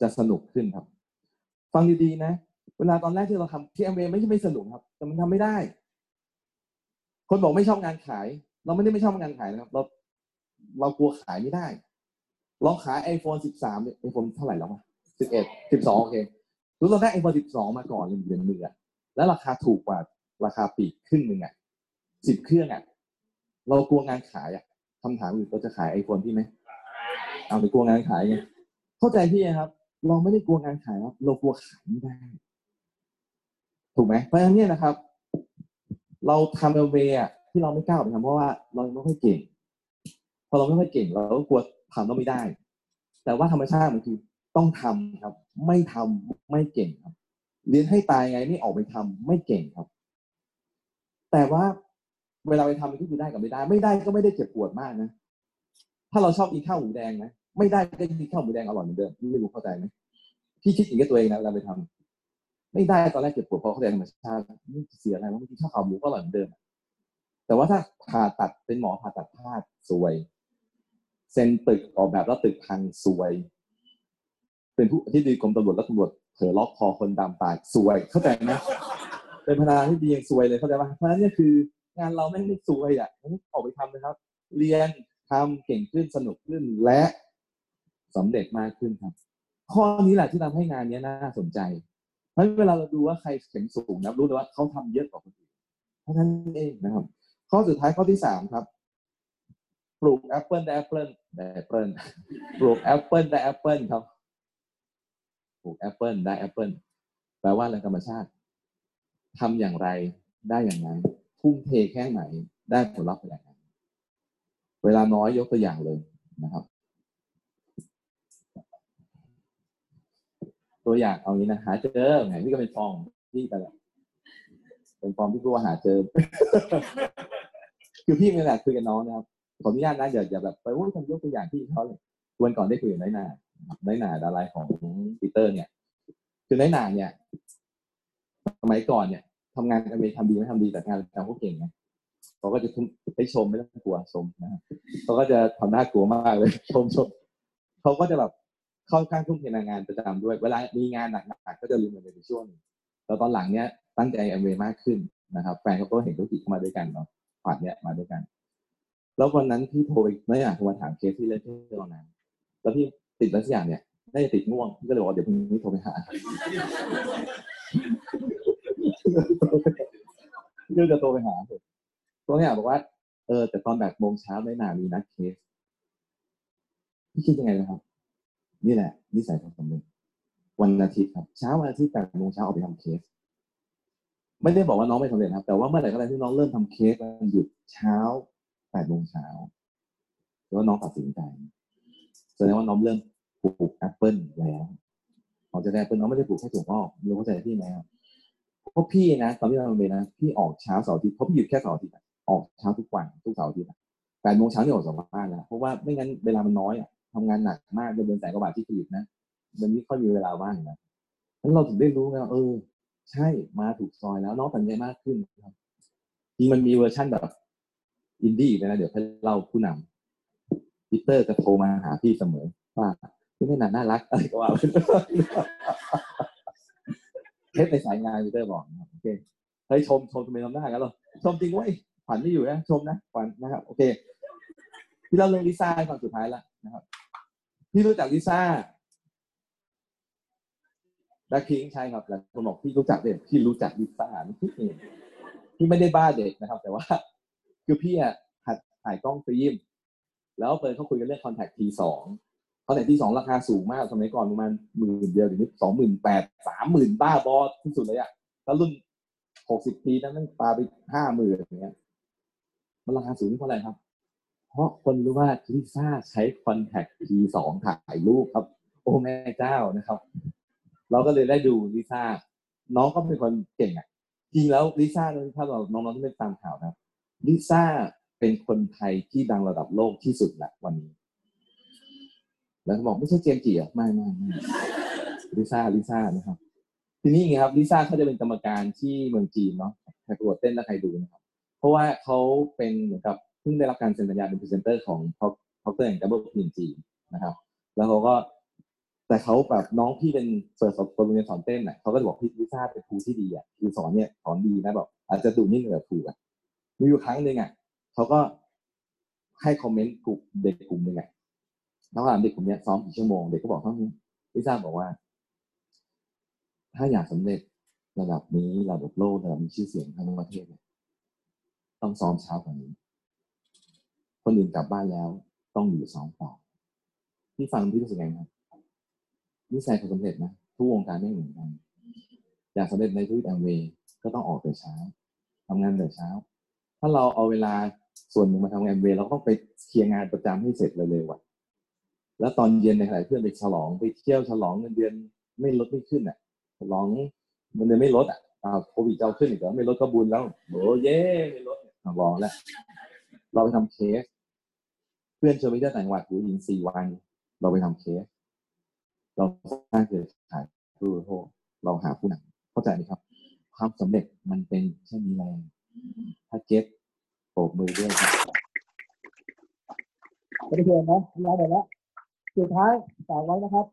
จะสนุกขึ้นครับ ฟังดีๆนะ เวลาตอนแรกที่เราทำที่แอมเวไม่ใช่ไม่สนุกครับ แต่มันทำไม่ได้ คนบอกไม่ชอบงานขาย เราไม่ได้ไม่ชอบงานขายนะครับ เราเรากลัวขายไม่ได้ลองขาย iPhone 13เนี่ย iPhone เท่าไหร่แล้ววะ11 12 โอเค รู้เราได้ iPhone 12 มาก่อนเลยเดือนหนึ่อแล้วราคาถูกกว่าราคาปีกครึ่งหนึ่งอะสิบเครื่องอะเรากลัวงานขายอะคำถามคือเราจะขาย iPhone พี่ไหมเอาไปกลัวงานขายไงเข้าใจพี่ครับ เราไม่ได้กลัวงานขายครับ เรากลัวขายไม่ได้ ถูกไหมเพราะฉะนั้นเนี่ยนะครับ เราทำเอเวอะที่เราไม่กล้าไปทำเพราะว่าเราไม่ค่อยเก่ง พอเราไม่ค่อยเก่งเราก็กลัวทำแล้วไม่ได้ แต่ว่าธรรมชาติมันคือ ต้องทำครับ ไม่ทำไม่เก่งครับ เรียนให้ตายไงไม่ออกไปทำไม่เก่งครับ แต่ว่าเวลาไปทำมันก็คือได้กับไม่ได้ ไม่ได้ก็ไม่ได้เจ็บปวดมากนะถ้าเราชอบกินข้าวหมูแดงนะไม่ได้ก็กินข้าวหมูแดงอร่อยเหมือนเดิมไม่รู้เข้าใจไหมพี่คิดอย่างนี้ตัวเองนะเวลาไปทำไม่ได้ตอนแรกเจ็บปวดเพราะเขาเรียนธรรมชาตินี่เสียอะไรว่ากินข้าวขาหมูก็อร่อยเหมือนเดิมแต่ว่าถ้าผ่าตัดเป็นหมอผ่าตัดพลาดสวย เซ็นตึกออกแบบแล้วตึกพังสวย เป็นผู้ที่ดีกรมตำรวจแล้วตำรวจเผลอล็อกคอคนดำตายสวย เข้าใจไหมเป็นพนักงานที่ดียังสวยเลยเข้าใจไหมเพราะฉะนั้นเนี่ยคืองานเราไม่ไม่สวยอะออกไปทำนะครับ เรียนทำเก่งขึ้นสนุกขึ้นและสำเร็จมากขึ้นครับ ข้อนี้แหละที่ทำให้งานนี้น่าสนใจ เพราะเวลาเราดูว่าใครเข็งสูงนะรู้เลยว่าเขาทำเยอะกว่าคนอื่นเพราะฉะนั้นเองนะครับ ข้อสุดท้ายข้อที่สามครับปลูกแอปเปิลได้แอปเปิลได้แอปเปิลปลูกแอปเปิลได้แอปเปิลครับ ปลูกแอปเปิลได้แอปเปิลแปลว่าอะไรธรรมชาติทำอย่างไรได้อย่างนั้น ทุ่มเทแค่ไหนได้ผลลัพธ์อย่างนั้น เวลาน้อยยกตัวอย่างเลยนะครับ ตัวอย่างเอางี้นะหาเจอไงนี่ก็เป็นฟองพี่ไปแล้วเป็นฟองที่กูว่าหาเจอ คือพี่มีแหละคุยกับน้องนะครับ ขออนุญาตนะอย่าอย่าแบบไปว่าทำยกตัวอย่างที่เขาเลยวันก่อนได้คุยกับน้อยหนา น้อยหนาดาราของปีเตอร์เนี่ย คือน้อยหนาเนี่ยสมัยก่อนเนี่ยทำงานอเมริกาทำดีไม่ทำดีแต่งานทำเขาเก่งไงเขาก็จะให้ชมไม่ต้องกลัวชมนะเขาก็จะทำหน้ากลัวมากเลยชมชมเขาก็จะแบบเข้าข้างทุ่มเทงานประจำด้วย เวลามีงานหนักๆก็จะลืมมันไปช่วงแล้วตอนหลังเนี้ยตั้งใจแอมเวย์มากขึ้นนะครับแฟนเขาก็เห็นธุรกิจเข้ามาด้วยกันเนาะผ่านเนี้ยมาด้วยกัน แล้ววันนั้นพี่โทรไปไม่อยากมาถามเคสที่เล่นที่เรานั้น แล้วพี่ ติดอะไรสักอย่างเนี่ยน่าจะติดง่วงพี่ก็เลยบอกเดี๋ยวพรุ่งนี้โทรไปหาพี่ก็จะโทรไปหาตัวเนี่ยบอกว่า เออ แต่ตอนแปดโมงเช้าไม่นามีนัดเคสพี่คิดยังไงนะครับ นี่แหละนิสัยของผมเองวันอาทิตย์ครับ เช้าวันอาทิตย์แปดโมงเช้าออกไปทำเคส ไม่ได้บอกว่าน้องไม่สำเร็จครับ แต่ว่าเมื่อไหร่ก็ได้ที่น้องเริ่มทำเคสวันหยุดเช้าแปดโมงเช้าแล้วน้องตัดสินใจ แสดงว่าน้องเริ่มปลูกแอปเปิลแล้วพอจะได้แอปเปิลน้องไม่ได้ปลูกแค่ถั่วงอกรู้เข้าใจพี่ไหมครับเพราะพี่นะตอนที่เราเรียนนะพี่ออกเช้าเสาร์อาทิตย์เพราะพี่หยุดแค่เสาร์อาทิตย์ออกเช้าทุกวันทุกเสาร์อาทิตย์แปดโมงเช้าเนี่ยออกจากบ้านแล้วเพราะว่าไม่งั้นเวลามันน้อยอะทำงานหนักมากเดือนแสนกว่าบาทที่ผลิตนะมันนี้ค่อยมีเวลาว่างนะแล้วเราถึงได้รู้ไงเออ ใช่มาถูกซอยแล้วน้องตัดใจมากขึ้นครับจริงมันมีเวอร์ชั่นแบบอินดี้นะเดี๋ยวให้เล่าผู้นำ พีเตอร์จะโทรมาหาพี่เสมอว่าพี่ไม่น่าน่ารักอะไรก็ว่าเทสในสายงานพีเตอร์บอกโอเคเฮ้ยชมชมทำไมทำได้กันหรอชมจริงเว้ยขวัญไม่อยู่นะชมนะขวัญนะครับโอเคพี่เล่าเรื่องลิซ่าตอนสุดท้ายแล้วนะครับพี่รู้จักลิซ่าแบ็คพิงใช่ครับแล้วคนบอกพี่รู้จักเด็กพี่รู้จักลิซ่าพี่พี่ไม่ได้บ้าเด็กนะครับ แต่ว่า คือพี่อะหัดถ่ายกล้องฟิล์ม แล้วเปิดเขาคุยกันเรื่องคอนแทคทีสองContax T สองราคาสูงมากสมัยก่อนประมาณหมื่นเดียวเดี๋ยวนี้สองหมื่นแปดสามหมื่นบ้าบอที่สุดเลยอะแล้วรุ่นหกสิบปีนั้นมันปาไปห้าหมื่นอย่างเงี้ย มันราคาสูงเพราะอะไรครับ เพราะคนรู้ว่าลิซ่าใช้ Contax T สองถ่ายรูปครับ โอ้แม่เจ้านะครับ เราก็เลยได้ดูลิซ่าน้องก็เป็นคนเก่งอะจริงแล้วลิซ่าถ้าเราน้องๆที่ไม่ตามข่าวนะลิซ่า เป็นคนไทยที่ดังระดับโลกที่สุดแหละวันนี้ แล้วบอกไม่ใช่เจมส์จีอะไม่ไม่ไม่ลิซ่าลิซ่านะครับ ทีนี้ไงครับลิซ่าเขาจะเป็นกรรมการที่เมืองจีนเนาะใครประกวดเต้นแล้วใครดูนะครับ เพราะว่าเขาเป็นเหมือนกับเพิ่งได้รับการเซ็นสัญญาเป็นพรีเซนเตอร์ของ Procter Gamble จีนจีนนะครับ แล้วเขาก็แต่เขาแบบน้องพี่เป็นเปิดสอนโรงเรียนสอนเต้นอะเขาก็จะบอกพี่ลิซ่าเป็นครูที่ดีอะคือสอนเนี่ยสอนดีนะแบบอาจจะดูนิ่งแต่ถูกอะมีอยู่ครั้งหนึ่งอะ เขาก็ให้คอมเมนต์กลุ่มเด็กกลุ่มหนึ่งอะแล้วถามเด็กกลุ่มนี้ซ้อมกี่ชั่วโมงเด็กก็บอกเท่านี้ลิซ่าบอกว่า ถ้าอยากสำเร็จระดับนี้ระดับโลกระดับมีชื่อเสียงทั้งประเทศเนี่ยต้องซ้อมเช้ากว่านี้ คนอื่นกลับบ้านแล้ว ต้องอยู่ซ้อมต่อที่ฟังพี่รู้สึกไงครับนิสัยขอสำเร็จนะทุกวงการไม่เหมือนกันอยากสำเร็จในธุรกิจแอมเวย์ก็ต้องออกแต่เช้าทำงานแต่เช้า ถ้าเราเอาเวลา ส่วนหนึ่งมาทำงานแอมเวย์เราก็ต้องไปเคลียร์งานประจำให้เสร็จเร็วๆอะแล้วตอนเย็นในขณะเพื่อนไปฉลองไปเที่ยวฉลองเงินเดือนไม่ลดไม่ขึ้นอะฉลองเงินเดือนไม่ลดอะโควิดจะเอาขึ้นอีกเหรอไม่ลดก็บุญแล้วโอ้เย่ไม่ลดอะลองแล้วเราไปทำเคส เพื่อนชวนไปเที่ยวต่างจังหวัดหูยิงสี่วัน เราไปทำเคส เราสร้างเครือข่ายผู้โภคเราหาผู้นำเข้าใจไหมครับ ความสำเร็จมันเป็นเช่นนี้แรงถ้าเก็ต โปรบมือด้วยครับไม่ได้เพียงนะเรายไปแล้วสุดท้ายฝากไว้นะครับ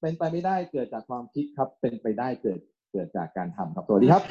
เป็นไปไม่ได้เกิดจากความคิดครับ เป็นไปได้เกิดเกิดจากการทำครับสวัสดีครับ